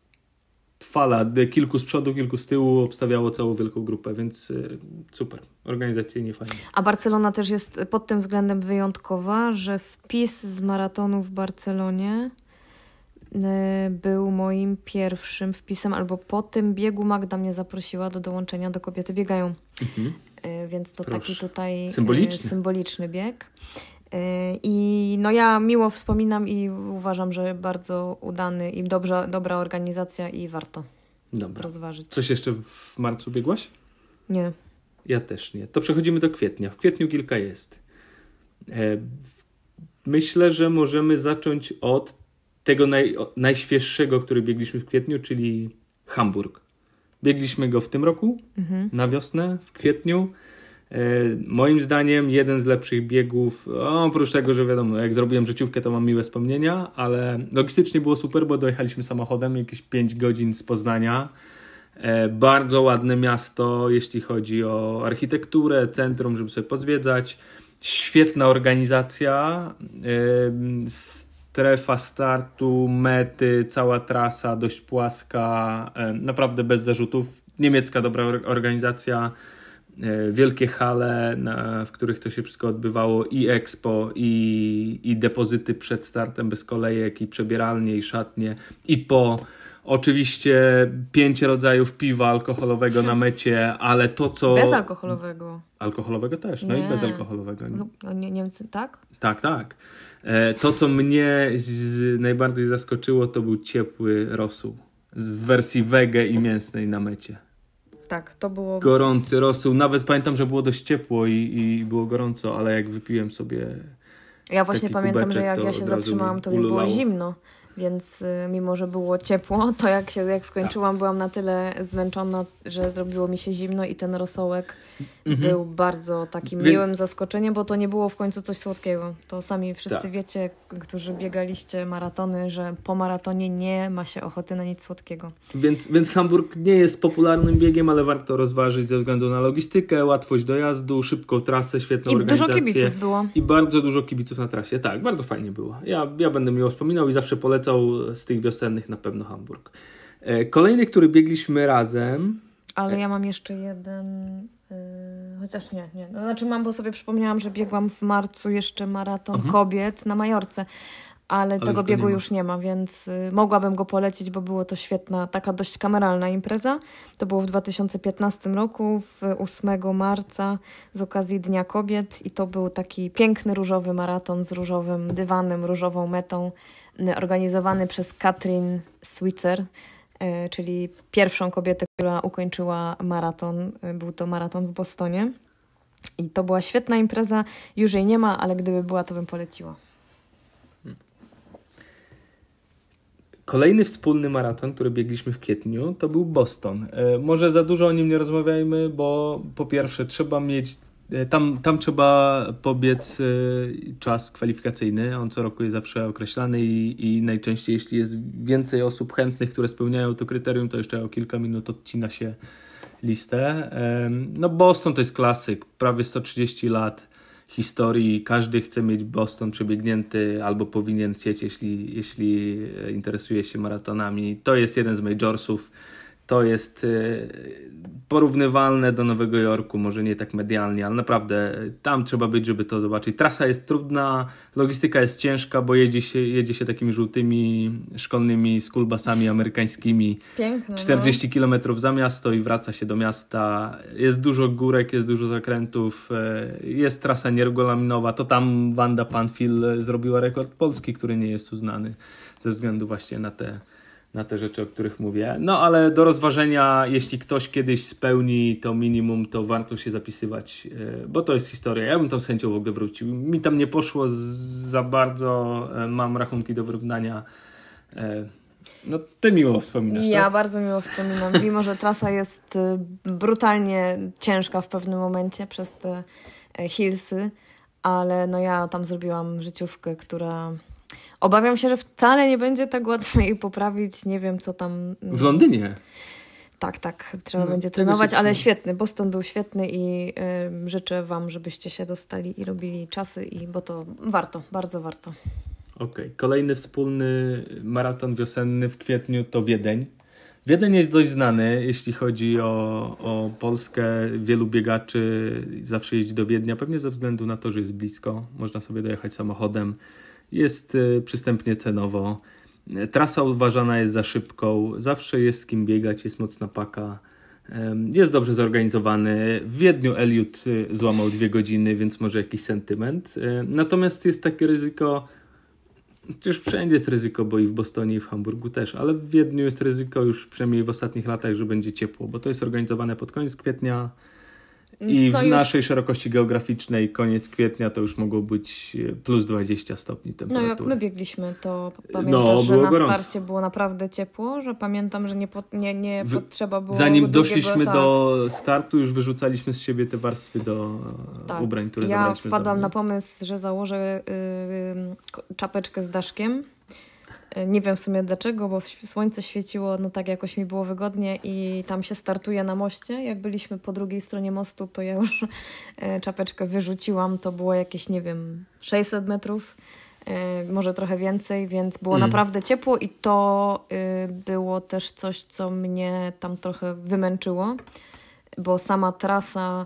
Fala, kilku z przodu, kilku z tyłu obstawiało całą wielką grupę, więc y, super. Organizacyjnie fajnie. A Barcelona też jest pod tym względem wyjątkowa, że wpis z maratonu w Barcelonie e, był moim pierwszym wpisem, albo po tym biegu Magda mnie zaprosiła do dołączenia do Kobiety Biegają. Mhm. E, Więc to Proszę. taki tutaj Symboliczny. symboliczny bieg. E, I no ja miło wspominam i uważam, że bardzo udany i dobrze, dobra organizacja i warto Dobra. rozważyć. Coś jeszcze w marcu biegłaś? Nie. Ja też nie. To przechodzimy do kwietnia. W kwietniu kilka jest. E, myślę, że możemy zacząć od tego naj, najświeższego, który biegliśmy w kwietniu, czyli Hamburg. Biegliśmy go w tym roku, Mhm. na wiosnę, w kwietniu. E, moim zdaniem jeden z lepszych biegów, oprócz tego, że wiadomo, jak zrobiłem życiówkę, to mam miłe wspomnienia, ale logistycznie było super, bo dojechaliśmy samochodem jakieś 5 godzin z Poznania. E, bardzo ładne miasto, jeśli chodzi o architekturę, centrum, żeby sobie pozwiedzać. Świetna organizacja, e, strefa startu, mety, cała trasa dość płaska, naprawdę bez zarzutów. Niemiecka dobra or- organizacja, wielkie hale, na, w których to się wszystko odbywało, i expo, i, i depozyty przed startem bez kolejek, i przebieralnie, i szatnie, i po. Oczywiście pięć rodzajów piwa alkoholowego na mecie, ale to co... Bezalkoholowego. Alkoholowego też, no Nie. i bezalkoholowego. No, nie, Niemcy, tak? Tak, tak. E, To, co mnie z, najbardziej zaskoczyło, to był ciepły rosół z wersji wege i mięsnej na mecie. Tak, to było. Gorący rosół. Nawet pamiętam, że było dość ciepło i, i było gorąco, ale jak wypiłem sobie. Ja właśnie pamiętam, że kubeczek, jak to ja się zatrzymałam, to mi było zimno. Więc y, mimo, że było ciepło, to jak się jak skończyłam, byłam na tyle zmęczona, że zrobiło mi się zimno i ten rosołek Mhm. był bardzo takim Wie- miłym zaskoczeniem, bo to nie było w końcu coś słodkiego. To sami wszyscy Tak. wiecie, którzy biegaliście maratony, że po maratonie nie ma się ochoty na nic słodkiego. Więc, więc Hamburg nie jest popularnym biegiem, ale warto rozważyć ze względu na logistykę, łatwość dojazdu, szybką trasę, świetną I dużo organizację. kibiców było. I bardzo dużo kibiców na trasie. Tak, bardzo fajnie było. Ja, ja będę miło wspominał i zawsze polecał z tych wiosennych na pewno Hamburg. E, Kolejny, który biegliśmy razem. Ale ja mam jeszcze jeden. Yy, chociaż nie, nie. No, znaczy mam, bo sobie przypomniałam, że biegłam w marcu jeszcze maraton kobiet na Majorce. Ale, tego już biegu nie już nie ma, więc y, mogłabym go polecić, bo było to świetna, taka dość kameralna impreza. To było w 2015 roku, w 8 marca z okazji Dnia Kobiet i to był taki piękny różowy maraton z różowym dywanem, różową metą, organizowany przez Katrin Switzer, y, czyli pierwszą kobietę, która ukończyła maraton. Y, Był to maraton w Bostonie. I to była świetna impreza. Już jej nie ma, ale gdyby była, to bym poleciła. Kolejny wspólny maraton, który biegliśmy w kwietniu, to był Boston. E, Może za dużo o nim nie rozmawiajmy, bo po pierwsze trzeba mieć. E, Tam, tam trzeba pobiec e, czas kwalifikacyjny. On co roku jest zawsze określany i, i najczęściej, jeśli jest więcej osób chętnych, które spełniają to kryterium, to jeszcze o kilka minut odcina się listę. No, Boston to jest klasyk, prawie 130 lat historii. Każdy chce mieć Boston przebiegnięty albo powinien chcieć, jeśli, jeśli e, interesuje się maratonami. To jest jeden z majorsów. To jest y, porównywalne do Nowego Jorku, może nie tak medialnie, ale naprawdę tam trzeba być, żeby to zobaczyć. Trasa jest trudna, logistyka jest ciężka, bo jedzie się, jedzie się takimi żółtymi szkolnymi skulbasami amerykańskimi. Piękne. 40 no. km za miasto i wraca się do miasta. Jest dużo górek, jest dużo zakrętów, e, jest trasa nieregulaminowa. To tam Wanda Panfil zrobiła rekord polski, który nie jest uznany ze względu właśnie na te na te rzeczy, o których mówię. No ale do rozważenia, jeśli ktoś kiedyś spełni to minimum, to warto się zapisywać, e, bo to jest historia. Ja bym tam z chęcią w ogóle wrócił. Mi tam nie poszło za bardzo, e, mam rachunki do wyrównania. E, no, ty miło wspominasz. Ja tak? bardzo miło wspominam, mimo że trasa jest brutalnie ciężka w pewnym momencie przez te hillsy, ale no ja tam zrobiłam życiówkę, która Obawiam się, że wcale nie będzie tak łatwo jej poprawić. Nie wiem, co tam. W Londynie. Tak, tak, trzeba no, będzie trenować, ale świetny. Boston był świetny i y, życzę Wam, żebyście się dostali i robili czasy, i, bo to warto, bardzo warto. Okej, okay. kolejny wspólny maraton wiosenny w kwietniu to Wiedeń. Wiedeń jest dość znany, jeśli chodzi o, o Polskę. Wielu biegaczy zawsze jeździ do Wiednia, pewnie ze względu na to, że jest blisko. Można sobie dojechać samochodem. Jest y, przystępnie cenowo. Trasa uważana jest za szybką, zawsze jest z kim biegać, jest mocna paka. Jest dobrze zorganizowany. W Wiedniu Eliud y, złamał dwie godziny, więc może jakiś sentyment. Natomiast jest takie ryzyko, Przecież wszędzie jest ryzyko, bo i w Bostonie, i w Hamburgu też, ale w Wiedniu jest ryzyko już przynajmniej w ostatnich latach, że będzie ciepło, bo to jest organizowane pod koniec kwietnia, i to w już... naszej szerokości geograficznej koniec kwietnia to już mogło być e, plus 20 stopni temperatury. No jak my biegliśmy, to pamiętasz, no, że na gorąco. starcie było naprawdę ciepło, że pamiętam, że nie, po, nie, nie potrzeba było... Zanim doszliśmy tak. do startu, już wyrzucaliśmy z siebie te warstwy do e, tak. ubrań, które ja zabraliśmy. Ja wpadłam na pomysł, że założę yy, czapeczkę z daszkiem nie wiem w sumie dlaczego, bo słońce świeciło, no tak jakoś mi było wygodnie i tam się startuje na moście. Jak byliśmy po drugiej stronie mostu, to ja już e, czapeczkę wyrzuciłam. To było jakieś, nie wiem, 600 metrów, e, może trochę więcej, więc było mm. naprawdę ciepło i to e, było też coś, co mnie tam trochę wymęczyło, bo sama trasa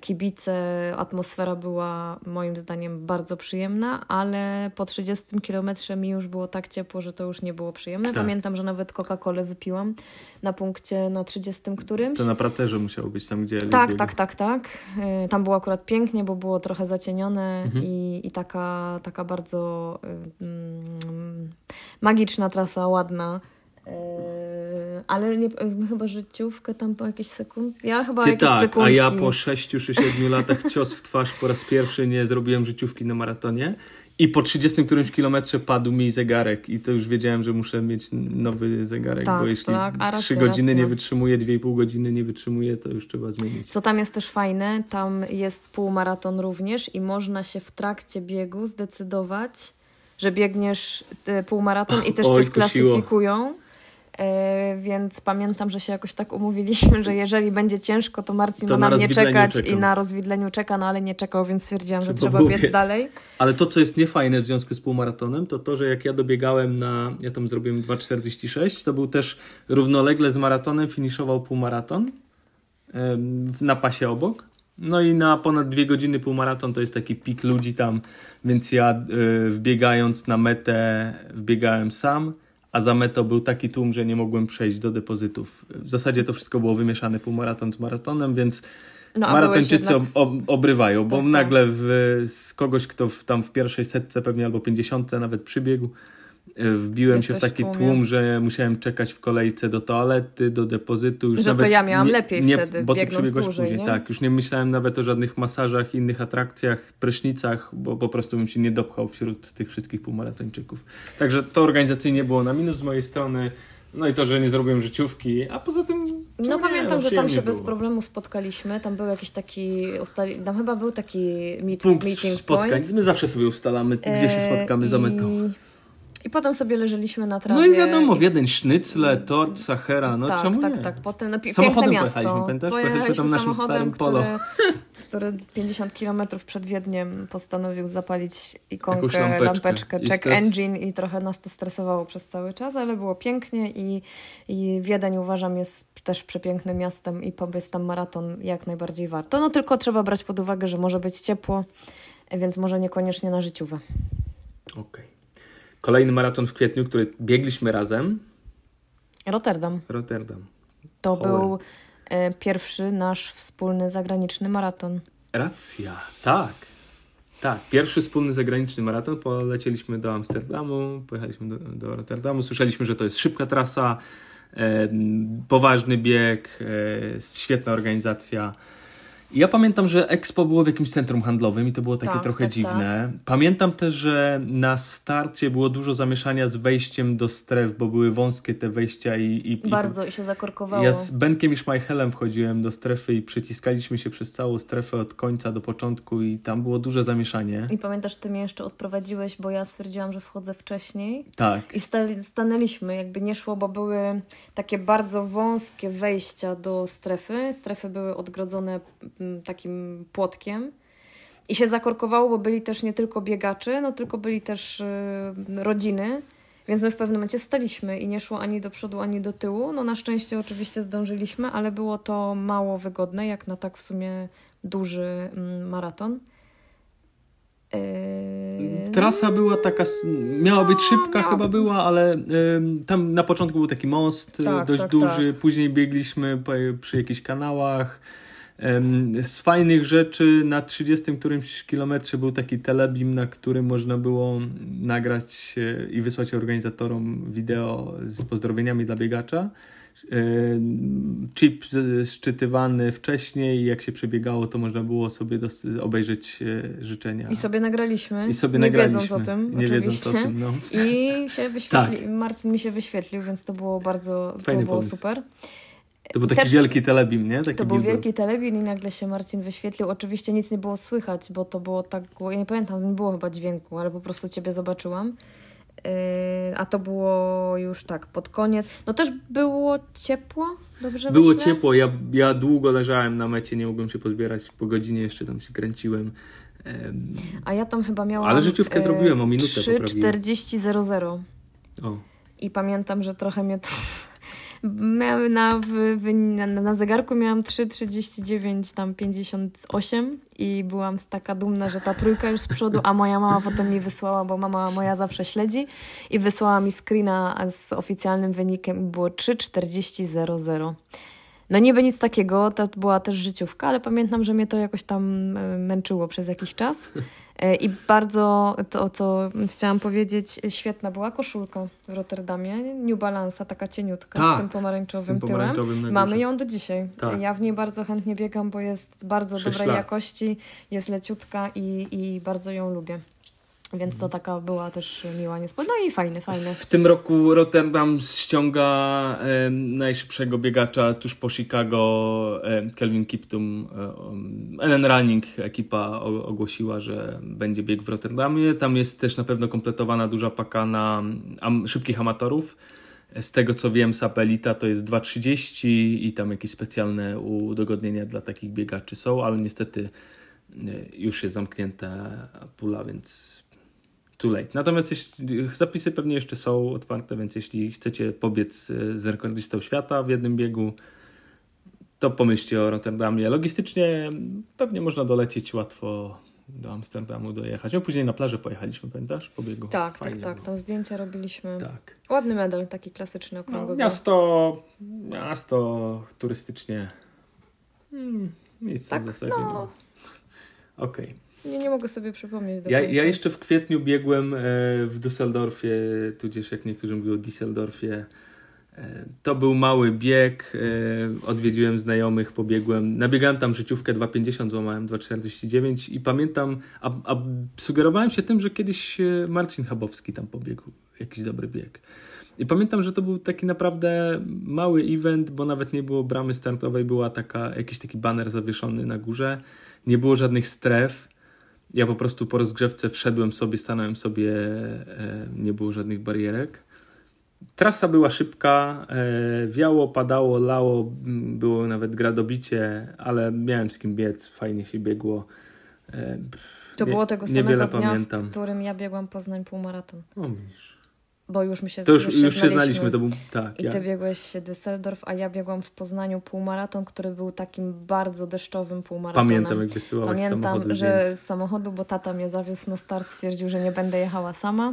kibice, atmosfera była moim zdaniem bardzo przyjemna, ale po 30 kilometrze mi już było tak ciepło, że to już nie było przyjemne. Tak. Pamiętam, że nawet Coca-Colę wypiłam na punkcie na 30 którymś. To na praterze musiało być tam, gdzie Tak, tak, tak, tak. E, tam było akurat pięknie, bo było trochę zacienione mhm. i, i taka, taka bardzo mm, magiczna trasa, ładna. Yy, ale nie, chyba życiówkę tam po jakieś sekund. Ja chyba Ty jakieś tak, sekundki. a ja po 6 czy 7 latach cios w twarz po raz pierwszy nie zrobiłem życiówki na maratonie. I po 30 którymś kilometrze padł mi zegarek i to już wiedziałem, że muszę mieć nowy zegarek, tak, bo jeśli tak, 3 godziny racja. nie wytrzymuje, 2,5 godziny nie wytrzymuje, to już trzeba zmienić. Co tam jest też fajne, tam jest półmaraton również i można się w trakcie biegu zdecydować, że biegniesz y, półmaraton i też Oj, cię sklasyfikują. E, więc pamiętam, że się jakoś tak umówiliśmy, że jeżeli będzie ciężko, to Marcin to ma na mnie czekać czekam. i na rozwidleniu czeka, no ale nie czekał, więc stwierdziłam, że trzeba, biec dalej. Ale to, co jest niefajne w związku z półmaratonem, to to, że jak ja dobiegałem na, ja tam zrobiłem 2,46, to był też równolegle z maratonem, finiszował półmaraton na pasie obok. No i na ponad dwie godziny półmaraton to jest taki pik ludzi tam, więc ja y, wbiegając na metę wbiegałem sam a za metą był taki tłum, że nie mogłem przejść do depozytów. W zasadzie to wszystko było wymieszane półmaraton z maratonem, więc no, maratończycy jednak... ob, obrywają, bo tak, tak. nagle w, z kogoś, kto w, tam w pierwszej setce pewnie albo pięćdziesiątce nawet przybiegł, wbiłem Jesteś się w taki tłum, że musiałem czekać w kolejce do toalety, do depozytu. Już że to ja miałam nie, lepiej nie, wtedy, bo ty przebiegłaś dłużej, później. Nie? Tak, już nie myślałem nawet o żadnych masażach, innych atrakcjach, prysznicach, bo po prostu bym się nie dopchał wśród tych wszystkich półmaratończyków. Także to organizacyjnie było na minus z mojej strony. No i to, że nie zrobiłem życiówki, a poza tym. No pamiętam, no, że tam się było. bez problemu spotkaliśmy. Tam był jakiś taki. Ustali... Tam chyba był taki meet, Punkt meeting spotkań. Point. My zawsze sobie ustalamy, gdzie się spotkamy za metą. I potem sobie leżeliśmy na trawie. No i wiadomo, w jeden sznycle, tort, Sahara, no tak, czemu tak, nie? tak. Potem no, pi- Samochodem piękne miasto. pojechaliśmy, pamiętasz? Pojechaliśmy tam naszym starym Polo. Który, który 50 km przed Wiedniem postanowił zapalić ikonkę, Jakąś lampeczkę. lampeczkę, check engine i trochę nas to stresowało przez cały czas, ale było pięknie i, i Wiedeń uważam jest też przepięknym miastem i pobiec tam maraton jak najbardziej warto. No tylko trzeba brać pod uwagę, że może być ciepło, więc może niekoniecznie na życiówę. Okej. Kolejny maraton w kwietniu, który biegliśmy razem, Rotterdam. Rotterdam. To Holend. był e, pierwszy nasz wspólny zagraniczny maraton. Racja, tak. Tak, pierwszy wspólny zagraniczny maraton. Polecieliśmy do Amsterdamu, pojechaliśmy do, do Rotterdamu. Słyszeliśmy, że to jest szybka trasa, e, poważny bieg, e, świetna organizacja. Ja pamiętam, że Expo było w jakimś centrum handlowym i to było takie Tak, trochę tak, dziwne. Pamiętam też, że na starcie było dużo zamieszania z wejściem do stref, bo były wąskie te wejścia i, i, Bardzo i się zakorkowało. ja z Benkiem i Schmeichelem wchodziłem do strefy i przyciskaliśmy się przez całą strefę od końca do początku i tam było duże zamieszanie. I pamiętasz, ty mnie jeszcze odprowadziłeś, bo ja stwierdziłam, że wchodzę wcześniej. Tak. I stali, stanęliśmy, jakby nie szło, bo były takie bardzo wąskie wejścia do strefy. Strefy były odgrodzone takim płotkiem. I się zakorkowało, bo byli też nie tylko biegacze, no tylko byli też y, rodziny. Więc my w pewnym momencie staliśmy i nie szło ani do przodu, ani do tyłu. No na szczęście oczywiście zdążyliśmy, ale było to mało wygodne, jak na tak w sumie duży maraton. Yy, Trasa była taka, miała być szybka miała chyba była, ale tam na początku był taki most y, Tak, dość tak, duży, później biegliśmy przy jakichś kanałach. Z fajnych rzeczy na 30 którymś kilometrze był taki telebim, na którym można było nagrać e, i wysłać organizatorom wideo z pozdrowieniami dla biegacza. Chip szczytywany wcześniej, jak się przebiegało, to można było sobie obejrzeć e, życzenia. I sobie nagraliśmy. I sobie nie nagraliśmy. wiedząc o tym, nie oczywiście. wiedząc o tym, no. I się wyświetli... Marcin mi się wyświetlił, więc to było bardzo to było pomysł. super. To był taki Też- wielki telebim, nie? Taki To był billboard. wielki telebin i nagle się Marcin wyświetlił. Oczywiście nic nie było słychać, bo to było tak, ja nie pamiętam, nie było chyba dźwięku, ale po prostu ciebie zobaczyłam. Yy, a to było już tak, pod koniec. No też było ciepło, dobrze Było myślę? ciepło, ja, ja długo leżałem na mecie, nie mogłem się pozbierać, po godzinie jeszcze tam się kręciłem. Em, A ja tam chyba miałam... Ale życiówkę yy, zrobiłem, o minutę poprawiłem. 3.40.00. o, I pamiętam, że trochę mnie to. Na, na, na zegarku miałam 3,39, tam 58 i byłam taka dumna, że ta trójka już z przodu, a moja mama potem mi wysłała, bo mama moja zawsze śledzi i wysłała mi screena z oficjalnym wynikiem i było 3,40,00. No niby nic takiego, to była też życiówka, ale pamiętam, że mnie to jakoś tam e, męczyło przez jakiś czas. E, I bardzo to, co chciałam powiedzieć, świetna była koszulka w Rotterdamie, New Balance'a, taka cieniutka Tak, z tym pomarańczowym, z tym tyłem. pomarańczowym na Mamy ją do dzisiaj. Tak. Ja w niej bardzo chętnie biegam, bo jest bardzo Sześć dobrej lat. jakości, jest leciutka i, i bardzo ją lubię. Więc Mhm. to taka była też miła niespodzianka. No i fajny, fajny. W tym roku Rotterdam ściąga em, najszybszego biegacza tuż po Chicago, em, Kelvin Kiptum. em, NN Running ekipa o, ogłosiła, że będzie bieg w Rotterdamie. Tam jest też na pewno kompletowana duża paka na am, szybkich amatorów. Z tego co wiem, Sapelita to jest 2,30 i tam jakieś specjalne udogodnienia dla takich biegaczy są, ale niestety e, już jest zamknięta pula, więc too late. Natomiast jeśli, zapisy pewnie jeszcze są otwarte, więc jeśli chcecie pobiec e, z rekordistą świata w jednym biegu, to pomyślcie o Rotterdamie. Logistycznie pewnie można dolecieć łatwo do Amsterdamu, dojechać. No później na plażę pojechaliśmy, pamiętasz? Po biegu. Tak, Fajnie tak, tak. było. Tam zdjęcia robiliśmy. Tak. Ładny medal, taki klasyczny, No, okrągły. był. miasto, miasto turystycznie. Hmm, nic Tak, w zasadzie no. nie ma. Okej. Nie, nie mogę sobie przypomnieć do Ja, końca. ja jeszcze w kwietniu biegłem e, w Düsseldorfie, tudzież jak niektórzy mówią Düsseldorfie. E, To był mały bieg, e, odwiedziłem znajomych, pobiegłem. Nabiegałem tam życiówkę 2,50, złamałem 2,49 i pamiętam, a, a sugerowałem się tym, że kiedyś Marcin Chabowski tam pobiegł, jakiś dobry bieg. I pamiętam, że to był taki naprawdę mały event, bo nawet nie było bramy startowej, była taka, jakiś taki baner zawieszony na górze, nie było żadnych stref. Ja po prostu po rozgrzewce wszedłem sobie, stanąłem sobie, e, nie było żadnych barierek. Trasa była szybka, e, wiało, padało, lało, było nawet gradobicie, ale miałem z kim biec, fajnie się biegło. E, To było tego samego dnia, pamiętam. w którym ja biegłam Poznań półmaraton. O, widzisz. Bo już my się to już, już, się znaliśmy. znaliśmy, to był tak. I Ja, ty biegłeś Düsseldorf, a ja biegłam w Poznaniu półmaraton, który był takim bardzo deszczowym półmaratonem. pamiętam, jak wysyłałeś Pamiętam, samochodu że z samochodu, bo tata mnie zawiózł na start, stwierdził, że nie będę jechała sama.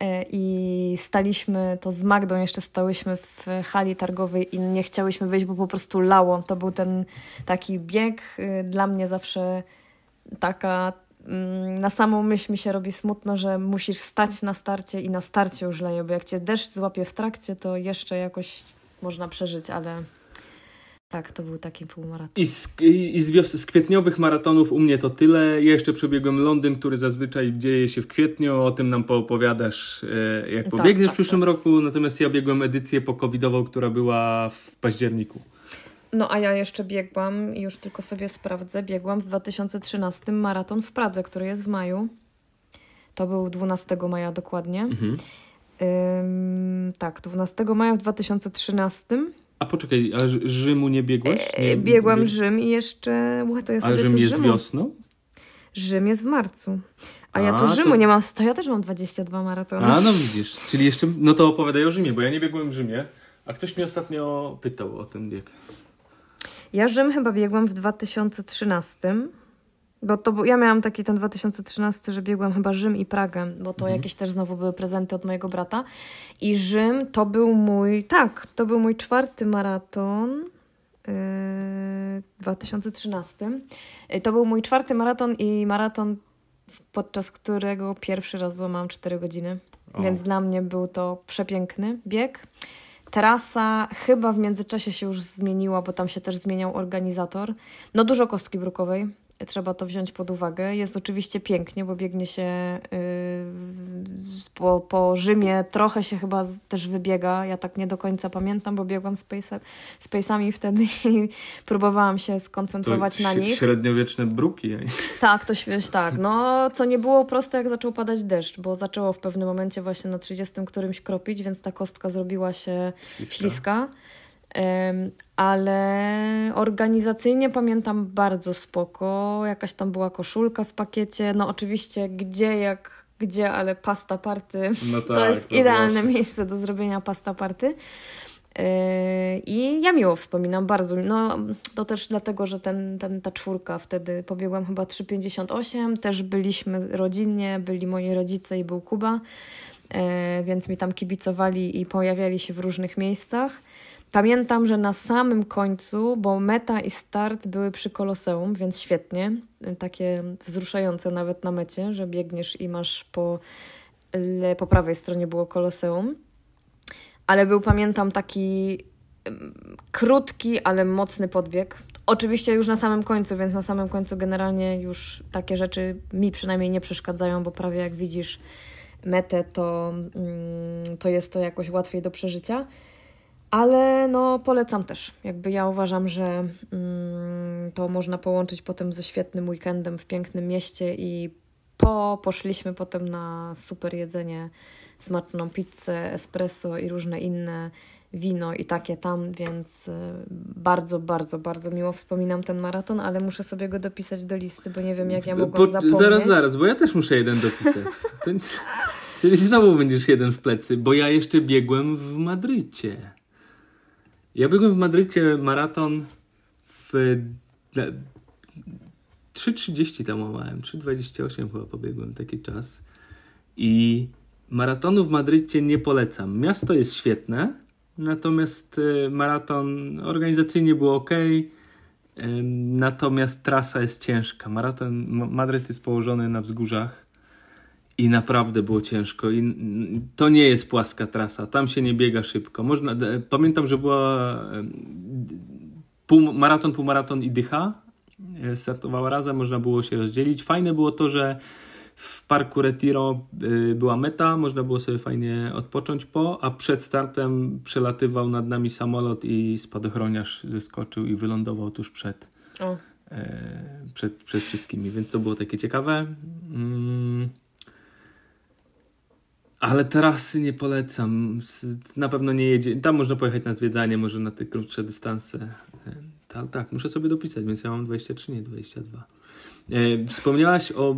E, I staliśmy, to z Magdą jeszcze stałyśmy w hali targowej i nie chciałyśmy wyjść, bo po prostu lało. To był ten taki bieg, y, dla mnie zawsze taka, na samą myśl mi się robi smutno, że musisz stać na starcie i na starcie już leje, bo jak cię deszcz złapie w trakcie, to jeszcze jakoś można przeżyć, ale tak, to był taki półmaraton. I z, i z, wios- z kwietniowych maratonów u mnie to tyle. Ja jeszcze przebiegłem Londyn, który zazwyczaj dzieje się w kwietniu. O tym nam poopowiadasz, e, jak Tak, pobiegniesz tak, w przyszłym roku. Natomiast ja biegłem edycję pokowidową, która była w październiku. No a ja jeszcze biegłam, już tylko sobie sprawdzę, biegłam w 2013 maraton w Pradze, który jest w maju. To był 12 maja dokładnie. Mhm. Ym, tak, 12 maja w 2013 A poczekaj, a Rzy- Rzymu nie biegłeś? e, Nie, biegłam nie- Rzym i jeszcze... Ła, to ja A Rzym tu jest Rzymu. wiosną? Rzym jest w marcu. A ja A, tu to- Rzymu nie mam, to ja też mam 22 maratony. A, no widzisz. Czyli jeszcze, no to opowiadaj o Rzymie, bo ja nie biegłem w Rzymie. A ktoś mnie ostatnio pytał o ten bieg. Ja Rzym chyba biegłam w 2013, bo to był, ja miałam taki ten 2013, że biegłam chyba Rzym i Pragę, bo to jakieś też znowu były prezenty od mojego brata. I Rzym to był mój, tak, to był mój czwarty maraton. Yy, w 2013. Yy, To był mój czwarty maraton i maraton, podczas którego pierwszy raz złamałam 4 godziny. O. Więc dla mnie był to przepiękny bieg. Trasa chyba w międzyczasie się już zmieniła, bo tam się też zmieniał organizator. No dużo kostki brukowej, trzeba to wziąć pod uwagę. Jest oczywiście pięknie, bo biegnie się yy, po, po Rzymie, trochę się chyba też wybiega. Ja tak nie do końca pamiętam, bo biegłam z, pace, z pace'ami wtedy i próbowałam się skoncentrować na ś- nich. Średniowieczne bruki. Tak, to śwież, tak. No, co nie było proste, jak zaczął padać deszcz, bo zaczęło w pewnym momencie właśnie na 30 którymś kropić, więc ta kostka zrobiła się Śliska. śliska. Ale organizacyjnie pamiętam bardzo spoko. Jakaś tam była koszulka w pakiecie. No oczywiście gdzie jak gdzie, ale pasta party No to tak, jest no idealne miejsce do zrobienia pasta party. Yy, I ja miło wspominam, bardzo. No, to też dlatego, że ten, ten, ta czwórka wtedy pobiegłam chyba 3,58. Też byliśmy rodzinnie, byli moi rodzice i był Kuba, yy, więc mi tam kibicowali i pojawiali się w różnych miejscach. Pamiętam, że na samym końcu, bo meta i start były przy Koloseum, więc świetnie. Takie wzruszające nawet na mecie, że biegniesz i masz po, po prawej stronie było Koloseum ale był, pamiętam, taki krótki, ale mocny podbieg. Oczywiście już na samym końcu, więc na samym końcu generalnie już takie rzeczy mi przynajmniej nie przeszkadzają, bo prawie jak widzisz metę, to, mm, to jest to jakoś łatwiej do przeżycia. Ale no, polecam też. Jakby ja uważam, że mm, to można połączyć potem ze świetnym weekendem w pięknym mieście i po, poszliśmy potem na super jedzenie, smaczną pizzę, espresso i różne inne wino i takie tam, więc y, bardzo, bardzo, bardzo miło wspominam ten maraton, ale muszę sobie go dopisać do listy, bo nie wiem jak ja mogłam Po- zapomnieć. Zaraz, zaraz, bo ja też muszę jeden dopisać. To, czyli znowu będziesz jeden w plecy, bo ja jeszcze biegłem w Madrycie. Ja biegłem w Madrycie maraton w... na- 3.30 tam łamałem, 3.28 chyba pobiegłem taki czas. I maratonu w Madrycie nie polecam. Miasto jest świetne, natomiast e, maraton organizacyjnie był ok. Natomiast trasa jest ciężka. Maraton Ma- Madryt jest położony na wzgórzach i naprawdę było ciężko. I to nie jest płaska trasa. Tam się nie biega szybko. Można, pamiętam, że była pół, maraton, półmaraton i dycha. e, Startowała razem, można było się rozdzielić. Fajne było to, że w parku Retiro y, była meta, można było sobie fajnie odpocząć po, a przed startem przelatywał nad nami samolot i spadochroniarz zeskoczył i wylądował tuż przed. O, przed, przed wszystkimi, więc to było takie ciekawe. Mm. Ale trasy nie polecam. Na pewno nie jedzie. Tam można pojechać na zwiedzanie, może na te krótsze dystanse. Tak, tak, muszę sobie dopisać, więc ja mam 23, nie 22. E, wspomniałaś o,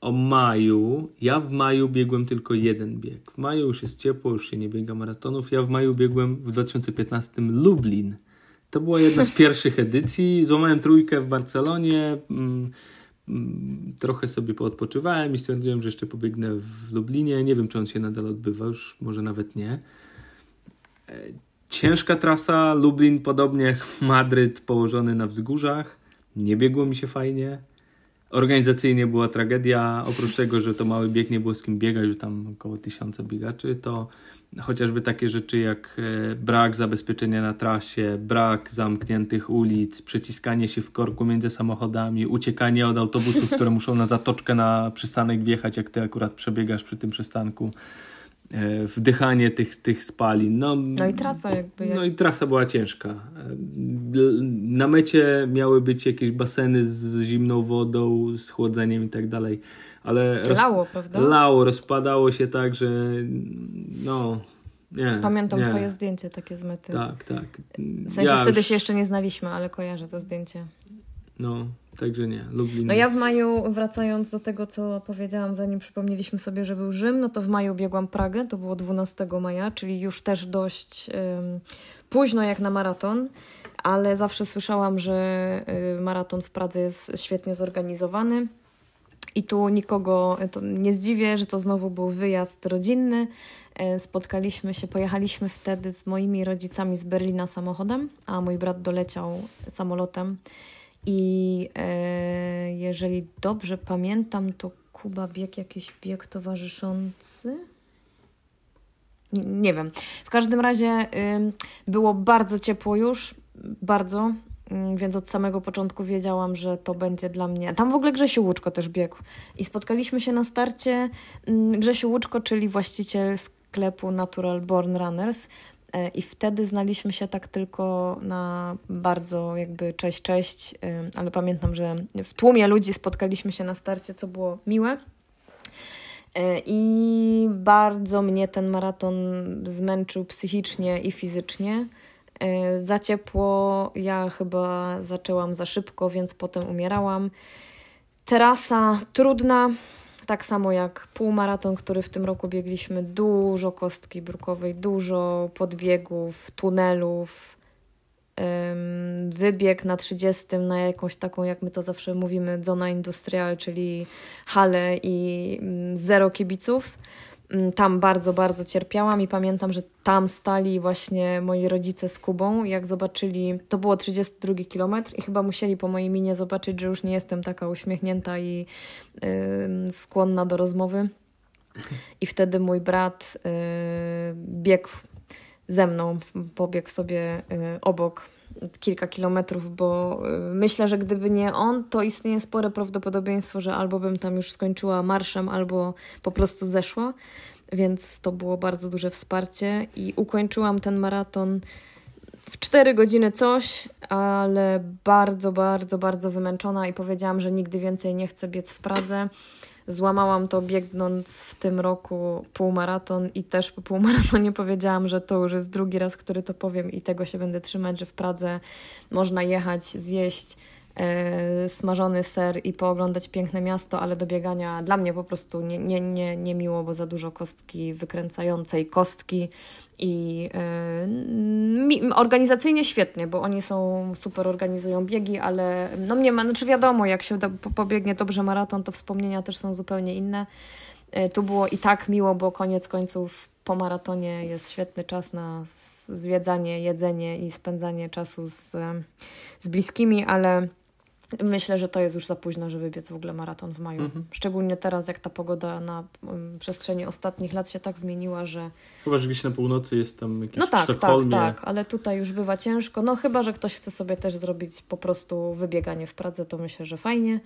o maju. Ja w maju biegłem tylko jeden bieg. W maju już jest ciepło, już się nie biega maratonów. Ja w maju biegłem w 2015 Lublin. To była jedna z pierwszych edycji. Złamałem trójkę w Barcelonie. Mm, trochę sobie poodpoczywałem i stwierdziłem, że jeszcze pobiegnę w Lublinie. Nie wiem, czy on się nadal odbywa, już może nawet nie. E, ciężka trasa, Lublin podobnie jak Madryt położony na wzgórzach. Nie biegło mi się fajnie. Organizacyjnie była tragedia. Oprócz tego, że to mały bieg, nie było z kim biegać, że tam około tysiąca biegaczy, to chociażby takie rzeczy jak e, brak zabezpieczenia na trasie, brak zamkniętych ulic, przeciskanie się w korku między samochodami, uciekanie od autobusów, które muszą na zatoczkę na przystanek wjechać, jak ty akurat przebiegasz przy tym przystanku. E, wdychanie tych, tych spalin. No, no i trasa jakby. Jak... No i trasa była ciężka. E, na mecie miały być jakieś baseny z zimną wodą, z chłodzeniem i tak dalej, ale... Lało, prawda? Lało, rozpadało się tak, że no... Nie, Pamiętam nie. twoje zdjęcie takie z mety. Tak, tak. W sensie ja wtedy już... się jeszcze nie znaliśmy, ale kojarzę to zdjęcie. No, Także nie, Lublin. No ja w maju, wracając do tego, co powiedziałam, zanim przypomnieliśmy sobie, że był Rzym, no to w maju biegłam Pragę, to było 12 maja, czyli już też dość um, późno jak na maraton, ale zawsze słyszałam, że y, maraton w Pradze jest świetnie zorganizowany. I tu nikogo nie zdziwię, że to znowu był wyjazd rodzinny. E, spotkaliśmy się, pojechaliśmy wtedy z moimi rodzicami z Berlina samochodem, a mój brat doleciał samolotem. I e, jeżeli dobrze pamiętam, to Kuba biegł jakiś bieg towarzyszący. Nie, nie wiem. W każdym razie y, było bardzo ciepło już, bardzo, więc od samego początku wiedziałam, że to będzie dla mnie. Tam w ogóle Grzesiu Łuczko też biegł. I spotkaliśmy się na starcie. Y, Grzesiu Łuczko, czyli właściciel sklepu Natural Born Runners, I wtedy znaliśmy się tak tylko na bardzo jakby cześć, cześć, e, ale pamiętam, że w tłumie ludzi spotkaliśmy się na starcie, co było miłe. E, I bardzo mnie ten maraton zmęczył psychicznie i fizycznie. Za ciepło, ja chyba zaczęłam za szybko, więc potem umierałam. Trasa trudna, tak samo jak półmaraton, który w tym roku biegliśmy, dużo kostki brukowej, dużo podbiegów, tunelów, wybieg na 30 na jakąś taką, jak my to zawsze mówimy, zona industrial, czyli halę i mm, zero kibiców. Mm, tam bardzo, bardzo cierpiałam i pamiętam, że tam stali właśnie moi rodzice z Kubą. Jak zobaczyli, to było 32 kilometr i chyba musieli po mojej minie zobaczyć, że już nie jestem taka uśmiechnięta i yy, skłonna do rozmowy. I wtedy mój brat yy, biegł ze mną, pobiegł sobie yy, obok kilka kilometrów, bo y, myślę, że gdyby nie on, to istnieje spore prawdopodobieństwo, że albo bym tam już skończyła marszem, albo po prostu zeszła. Więc to było bardzo duże wsparcie i ukończyłam ten maraton w 4 godziny coś, ale bardzo, bardzo, bardzo wymęczona i powiedziałam, że nigdy więcej nie chcę biec w Pradze. Złamałam to biegnąc w tym roku półmaraton i też po półmaratonie powiedziałam, że to już jest drugi raz, który to powiem i tego się będę trzymać, że w Pradze można jechać, zjeść smażony ser i pooglądać piękne miasto, ale do biegania dla mnie po prostu nie, nie, nie, nie miło, bo za dużo kostki wykręcającej kostki i yy, organizacyjnie świetnie, bo oni są super, organizują biegi, ale no mnie, znaczy wiadomo, jak się pobiegnie dobrze maraton, to wspomnienia też są zupełnie inne. Yy, tu było i tak miło, bo koniec końców po maratonie jest świetny czas na zwiedzanie, jedzenie i spędzanie czasu z, z bliskimi, ale Myślę, że to jest już za późno, żeby biec w ogóle maraton w maju. Mhm. Szczególnie teraz, jak ta pogoda na um, przestrzeni ostatnich lat się tak zmieniła, że. Chyba, że gdzieś na północy jest tam jakiś No tak, tak, tak, ale tutaj już bywa ciężko. No chyba, że ktoś chce sobie też zrobić po prostu wybieganie w Pradze, to myślę, że fajnie,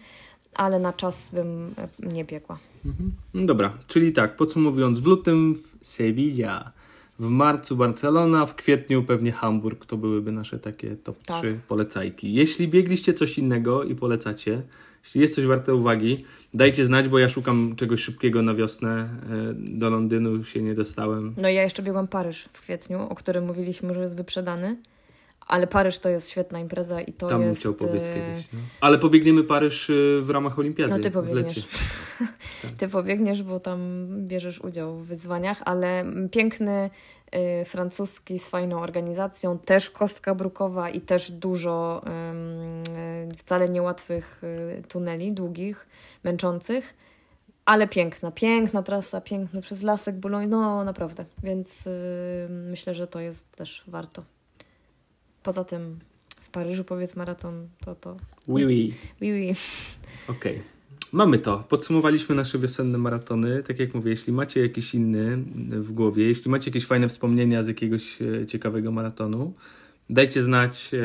ale na czas bym e, nie biegła. Mhm. Dobra, czyli tak, podsumowując, w lutym w Sevilla W marcu Barcelona, w kwietniu pewnie Hamburg. To byłyby nasze takie top Tak. 3 polecajki. Jeśli biegliście coś innego i polecacie, jeśli jest coś warte uwagi, dajcie znać, bo ja szukam czegoś szybkiego na wiosnę. E, Do Londynu się nie dostałem. No i ja jeszcze biegłam Paryż w kwietniu, o którym mówiliśmy, że jest wyprzedany. Ale Paryż to jest świetna impreza i to Tam jest... chciał pobiec e, kiedyś. No. Ale pobiegniemy Paryż y, w ramach olimpiady. No ty pobiegniesz. Ty pobiegniesz, bo tam bierzesz udział w wyzwaniach, ale piękny y, francuski z fajną organizacją, też kostka brukowa i też dużo y, wcale niełatwych y, tuneli, długich, męczących, ale piękna, piękna trasa, piękny przez lasek Boulogne, no naprawdę, więc myślę, że to jest też warto. Poza tym w Paryżu powiedz maraton, to to Oui, oui. oui, oui. Okej. Mamy to. Podsumowaliśmy nasze wiosenne maratony. Tak jak mówię, jeśli macie jakiś inny w głowie, jeśli macie jakieś fajne wspomnienia z jakiegoś e, ciekawego maratonu, dajcie znać. e,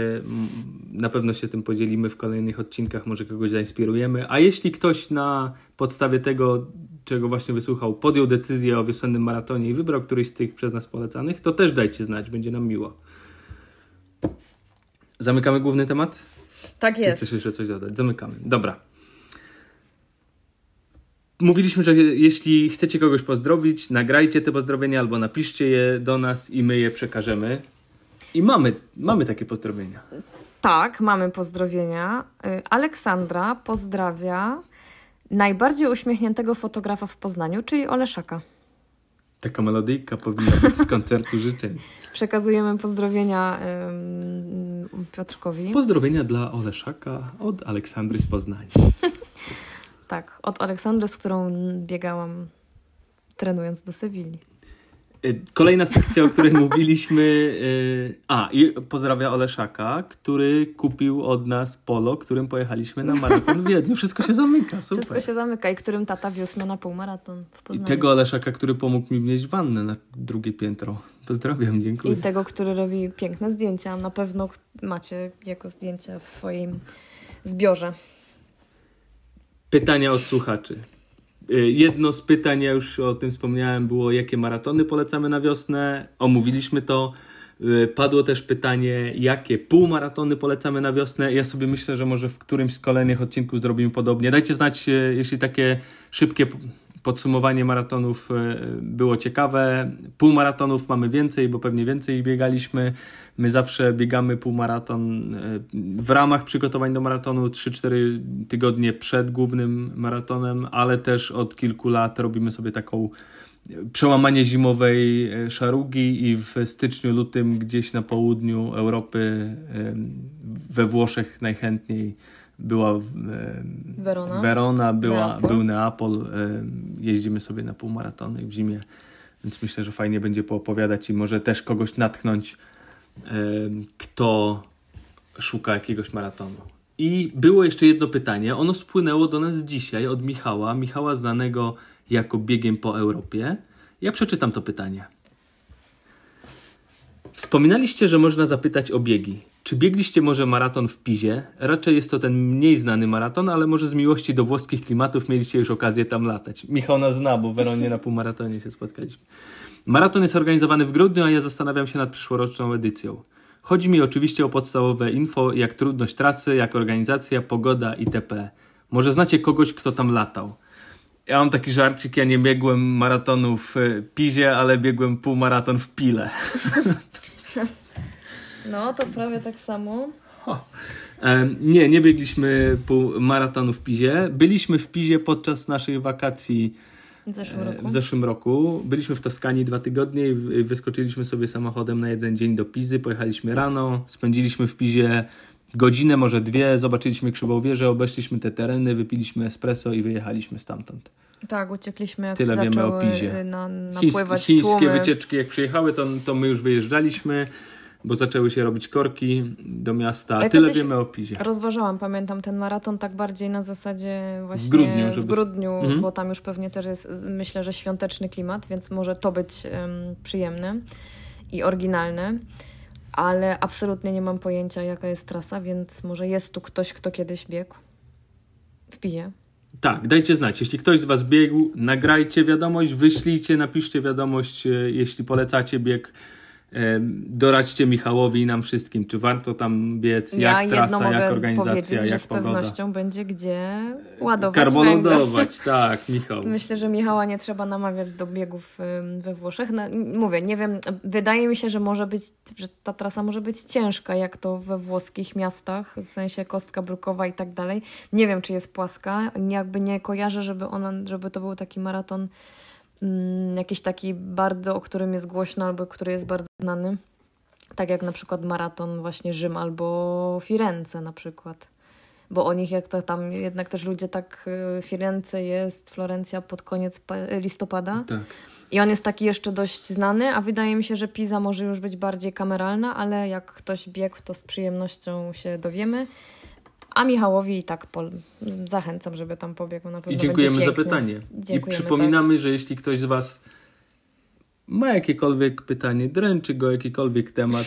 Na pewno się tym podzielimy w kolejnych odcinkach, może kogoś zainspirujemy. A jeśli ktoś na podstawie tego, czego właśnie wysłuchał, podjął decyzję o wiosennym maratonie i wybrał któryś z tych przez nas polecanych, to też dajcie znać, będzie nam miło. Zamykamy główny temat? Tak Czy jest. chcesz jeszcze coś dodać? Zamykamy. Dobra. Mówiliśmy, że jeśli chcecie kogoś pozdrowić, nagrajcie te pozdrowienia albo napiszcie je do nas i my je przekażemy. I mamy, mamy takie pozdrowienia. Tak, mamy pozdrowienia. Y, Aleksandra pozdrawia najbardziej uśmiechniętego fotografa w Poznaniu, czyli Oleszaka. Taka melodyjka powinna być z koncertu życzeń. Przekazujemy pozdrowienia Piotrkowi. Pozdrowienia dla Oleszaka od Aleksandry z Poznania. tak, od Aleksandry, z którą biegałam trenując do Sewilli. Y, Kolejna sekcja, o której mówiliśmy. y, A, i pozdrawia Oleszaka, który kupił od nas polo, którym pojechaliśmy na maraton w Wiedniu. Wszystko się zamyka, super. Wszystko się zamyka i którym tata wiózł mnie na półmaraton w I tego Oleszaka, który pomógł mi wnieść wannę na drugie piętro. Pozdrawiam, dziękuję. I tego, który robi piękne zdjęcia. Na pewno macie jego zdjęcia w swoim zbiorze. Pytania od słuchaczy. Y, Jedno z pytań, ja już o tym wspomniałem, było jakie maratony polecamy na wiosnę. Omówiliśmy to. Y, Padło też pytanie, jakie półmaratony polecamy na wiosnę. Ja sobie myślę, że może w którymś z kolejnych odcinków zrobimy podobnie. Dajcie znać, y, jeśli takie szybkie podsumowanie maratonów y, było ciekawe. Półmaratonów mamy więcej, bo pewnie więcej biegaliśmy. My zawsze biegamy półmaraton y, w ramach przygotowań do maratonu 3-4 tygodnie przed głównym maratonem, ale też od kilku lat robimy sobie taką przełamanie zimowej e, szarugi i w styczniu, lutym gdzieś na południu Europy, we Włoszech najchętniej była em, Werona. Verona była, Neapol. był Neapol. em, Jeździmy sobie na półmaratony w zimie, więc myślę, że fajnie będzie poopowiadać i może też kogoś natchnąć, em, kto szuka jakiegoś maratonu. I było jeszcze jedno pytanie. Ono spłynęło do nas dzisiaj od Michała. Michała znanego jako biegiem po Europie. Ja przeczytam to pytanie. Wspominaliście, że można zapytać o biegi. Czy biegliście może maraton w Pizie? Raczej jest to ten mniej znany maraton, ale może z miłości do włoskich klimatów mieliście już okazję tam latać. Michał nas zna, bo w Weronie na półmaratonie się spotkaliśmy. Maraton jest organizowany w grudniu, a ja zastanawiam się nad przyszłoroczną edycją. Chodzi mi oczywiście o podstawowe info, jak trudność trasy, jak organizacja, pogoda itp. Może znacie kogoś, kto tam latał. Ja mam taki żarcik, ja nie biegłem maratonu w e, Pizie, ale biegłem półmaraton w Pile. No, to prawie tak samo. E, Nie, nie biegliśmy pół maratonu w Pizie. Byliśmy w Pizie podczas naszej wakacji W zeszłym e, roku. w zeszłym roku. Byliśmy w Toskanii dwa tygodnie i wy- wyskoczyliśmy sobie samochodem na jeden dzień do Pizy. Pojechaliśmy rano, spędziliśmy w Pizie godzinę, może dwie, zobaczyliśmy Krzywą Wieżę, obeszliśmy te tereny, wypiliśmy espresso i wyjechaliśmy stamtąd. Tak, uciekliśmy jak Tyle wiemy o Pizie. na, Chińs- napływać chińskie tłumy. wycieczki jak przyjechały, to, to my już wyjeżdżaliśmy, bo zaczęły się robić korki do miasta. Ja Tyle wiemy o Pizie. Rozważałam, pamiętam ten maraton tak bardziej na zasadzie właśnie W grudniu, żeby- w grudniu Mhm. bo tam już pewnie też jest myślę, że świąteczny klimat, więc może to być em, przyjemne i oryginalne. Ale absolutnie nie mam pojęcia, jaka jest trasa, więc może jest tu ktoś, kto kiedyś biegł w Pizie. Tak, dajcie znać. Jeśli ktoś z Was biegł, nagrajcie wiadomość, wyślijcie, napiszcie wiadomość, e, jeśli polecacie bieg Doradźcie Michałowi i nam wszystkim, czy warto tam biec, ja jak trasa, jak organizacja, jak z pogoda. pewnością będzie gdzie ładować Karbonodować, tak, Michał. Myślę, że Michała nie trzeba namawiać do biegów we Włoszech. No, mówię, nie wiem, wydaje mi się, że może być, że ta trasa może być ciężka, jak to we włoskich miastach, w sensie Kostka Brukowa i tak dalej. Nie wiem, czy jest płaska, jakby nie kojarzę, żeby ona, żeby to był taki maraton jakiś taki bardzo, o którym jest głośno albo który jest bardzo znany. Tak jak na przykład maraton właśnie Rzym albo Firenze na przykład. Bo o nich jak to tam jednak też ludzie tak y, Firenze jest, Florencja pod koniec listopada. Tak. I on jest taki jeszcze dość znany, a wydaje mi się, że Pisa może już być bardziej kameralna, ale jak ktoś biegł, to z przyjemnością się dowiemy. A Michałowi i tak pol... zachęcam, żeby tam pobiegł. Na pewno I dziękujemy za pytanie. Dziękujemy, I przypominamy, tak. że jeśli ktoś z Was ma jakiekolwiek pytanie, dręczy go jakikolwiek temat,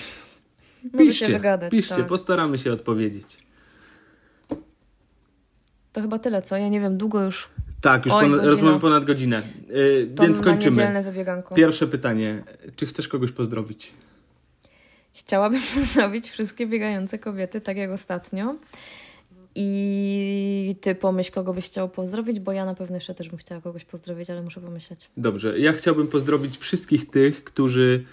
piszcie, wygadać, piszcie, tak. postaramy się odpowiedzieć. To chyba tyle, co? Ja nie wiem, długo już. Tak, już ponad, rozmawiamy ponad godzinę. Yy, więc kończymy. Pierwsze pytanie. Czy chcesz kogoś pozdrowić? Chciałabym pozdrowić wszystkie biegające kobiety, tak jak ostatnio. I ty pomyśl, kogo byś chciał pozdrowić, bo ja na pewno jeszcze też bym chciała kogoś pozdrowić, ale muszę pomyśleć. Dobrze, ja chciałbym pozdrowić wszystkich tych, którzy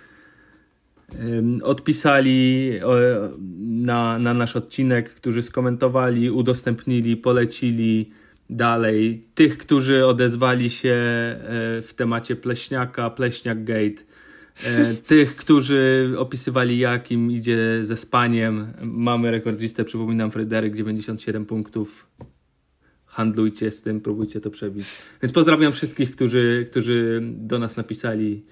odpisali na, na nasz odcinek, którzy skomentowali, udostępnili, polecili dalej. Tych, którzy odezwali się e, w temacie Pleśniaka, Pleśniak Gate E, tych, którzy opisywali jak im idzie ze spaniem. Mamy rekordzistę, przypominam, Fryderyk, 97 punktów. Handlujcie z tym, próbujcie to przebić. Więc pozdrawiam wszystkich, którzy, którzy do nas napisali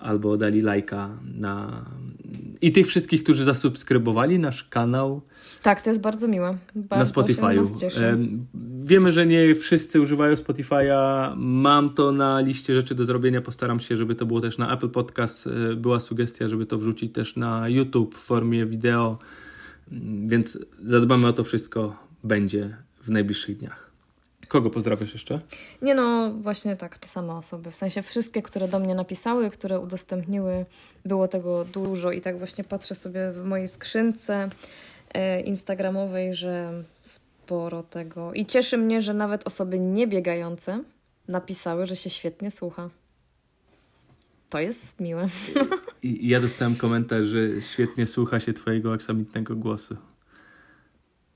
albo dali lajka na... I tych wszystkich, którzy zasubskrybowali nasz kanał. Tak, to jest bardzo miłe. Bardzo na Spotify'u. Wiemy, że nie wszyscy używają Spotify'a. Mam to na liście rzeczy do zrobienia. Postaram się, żeby to było też na Apple Podcast. E, była sugestia, żeby to wrzucić też na YouTube w formie wideo. Więc zadbamy o to wszystko. Będzie w najbliższych dniach. Kogo pozdrawiasz jeszcze? Nie no, właśnie tak, te same osoby. W sensie wszystkie, które do mnie napisały, które udostępniły, było tego dużo i tak właśnie patrzę sobie w mojej skrzynce e, instagramowej, że sporo tego. I cieszy mnie, że nawet osoby niebiegające napisały, że się świetnie słucha. To jest miłe. I ja dostałem komentarz, że świetnie słucha się twojego aksamitnego głosu.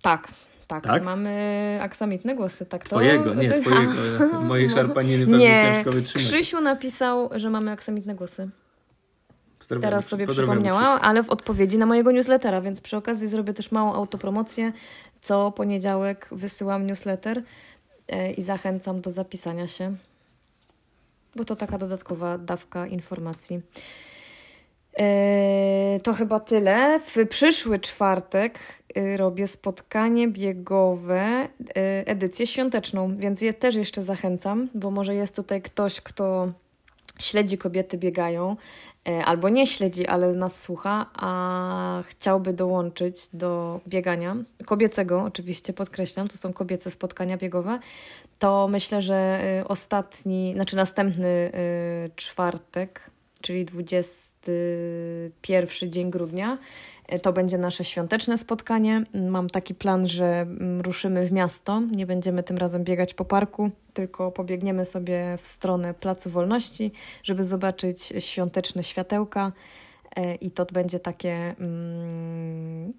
Tak, tak, tak, mamy aksamitne głosy. Tak, to, twojego, nie, to... twojego. Mojej szarpaniny pewnie nie. ciężko wytrzymać. Krzysiu napisał, że mamy aksamitne głosy. Teraz sobie przypomniałam, ale w odpowiedzi na mojego newslettera, więc przy okazji zrobię też małą autopromocję. Co poniedziałek wysyłam newsletter e, i zachęcam do zapisania się, bo to taka dodatkowa dawka informacji. E, to chyba tyle. W przyszły czwartek e, robię spotkanie biegowe, edycję świąteczną, więc je też jeszcze zachęcam, bo może jest tutaj ktoś, kto śledzi kobiety biegają, albo nie śledzi, ale nas słucha, a chciałby dołączyć do biegania, kobiecego oczywiście, podkreślam, to są kobiece spotkania biegowe, to myślę, że ostatni, znaczy następny czwartek, czyli 21 dzień grudnia, to będzie nasze świąteczne spotkanie. Mam taki plan, że mm, ruszymy w miasto. Nie będziemy tym razem biegać po parku, tylko pobiegniemy sobie w stronę Placu Wolności, żeby zobaczyć świąteczne światełka. E, I to będzie takie mm,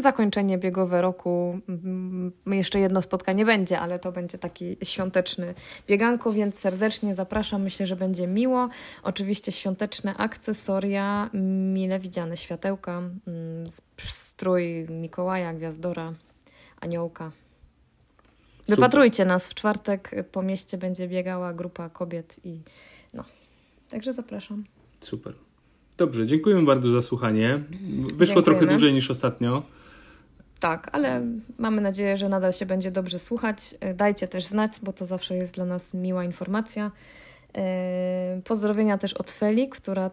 zakończenie biegowe roku. Mm, jeszcze jedno spotkanie będzie, ale to będzie taki świąteczny bieganko, więc serdecznie zapraszam. Myślę, że będzie miło. Oczywiście świąteczne akcesoria, mile widziane światełka, mm, strój Mikołaja, Gwiazdora, Aniołka. Wypatrujcie nas. W czwartek po mieście będzie biegała grupa kobiet i no. Także zapraszam. Super. Dobrze, dziękujemy bardzo za słuchanie. Wyszło Dziękujemy. trochę dłużej niż ostatnio. Tak, ale mamy nadzieję, że nadal się będzie dobrze słuchać. E, dajcie też znać, bo to zawsze jest dla nas miła informacja. E, pozdrowienia też od Feli, która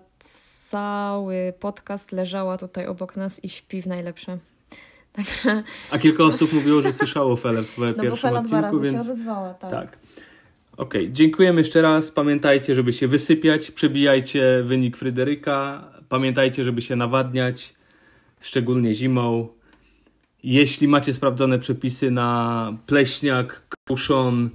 cały podcast leżała tutaj obok nas i śpi w najlepsze. Także... A kilka osób mówiło, że słyszało Felę w no pierwszym bo Fela odcinku, dwa razy więc... się odezwała, tak. Tak. Okej, okay. dziękujemy jeszcze raz. Pamiętajcie, żeby się wysypiać, przebijajcie wynik Fryderyka. Pamiętajcie, żeby się nawadniać, szczególnie zimą. Jeśli macie sprawdzone przepisy na pleśniak, kruszon,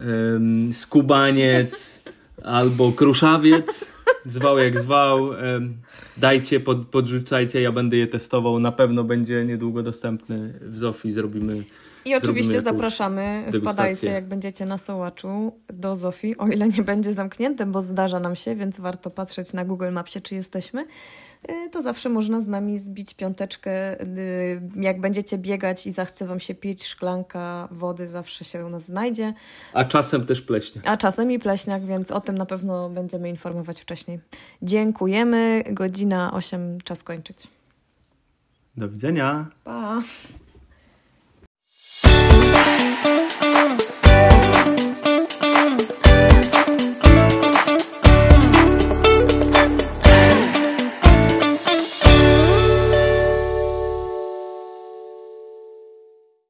ym, skubaniec albo kruszawiec, zwał jak zwał, ym, dajcie, pod, podrzucajcie, ja będę je testował. Na pewno będzie niedługo dostępny w Zofii. Zrobimy i oczywiście zapraszamy, wpadajcie jak będziecie na Sołaczu do Zofii, o ile nie będzie zamknięte, bo zdarza nam się, więc warto patrzeć na Google Mapsie, czy jesteśmy. Y, To zawsze można z nami zbić piąteczkę. Y, Jak będziecie biegać i zachce Wam się pić, szklanka wody zawsze się u nas znajdzie. A czasem też pleśnie. A czasem i pleśniak, więc o tym na pewno będziemy informować wcześniej. Dziękujemy. Godzina 8, czas kończyć. Do widzenia. Pa!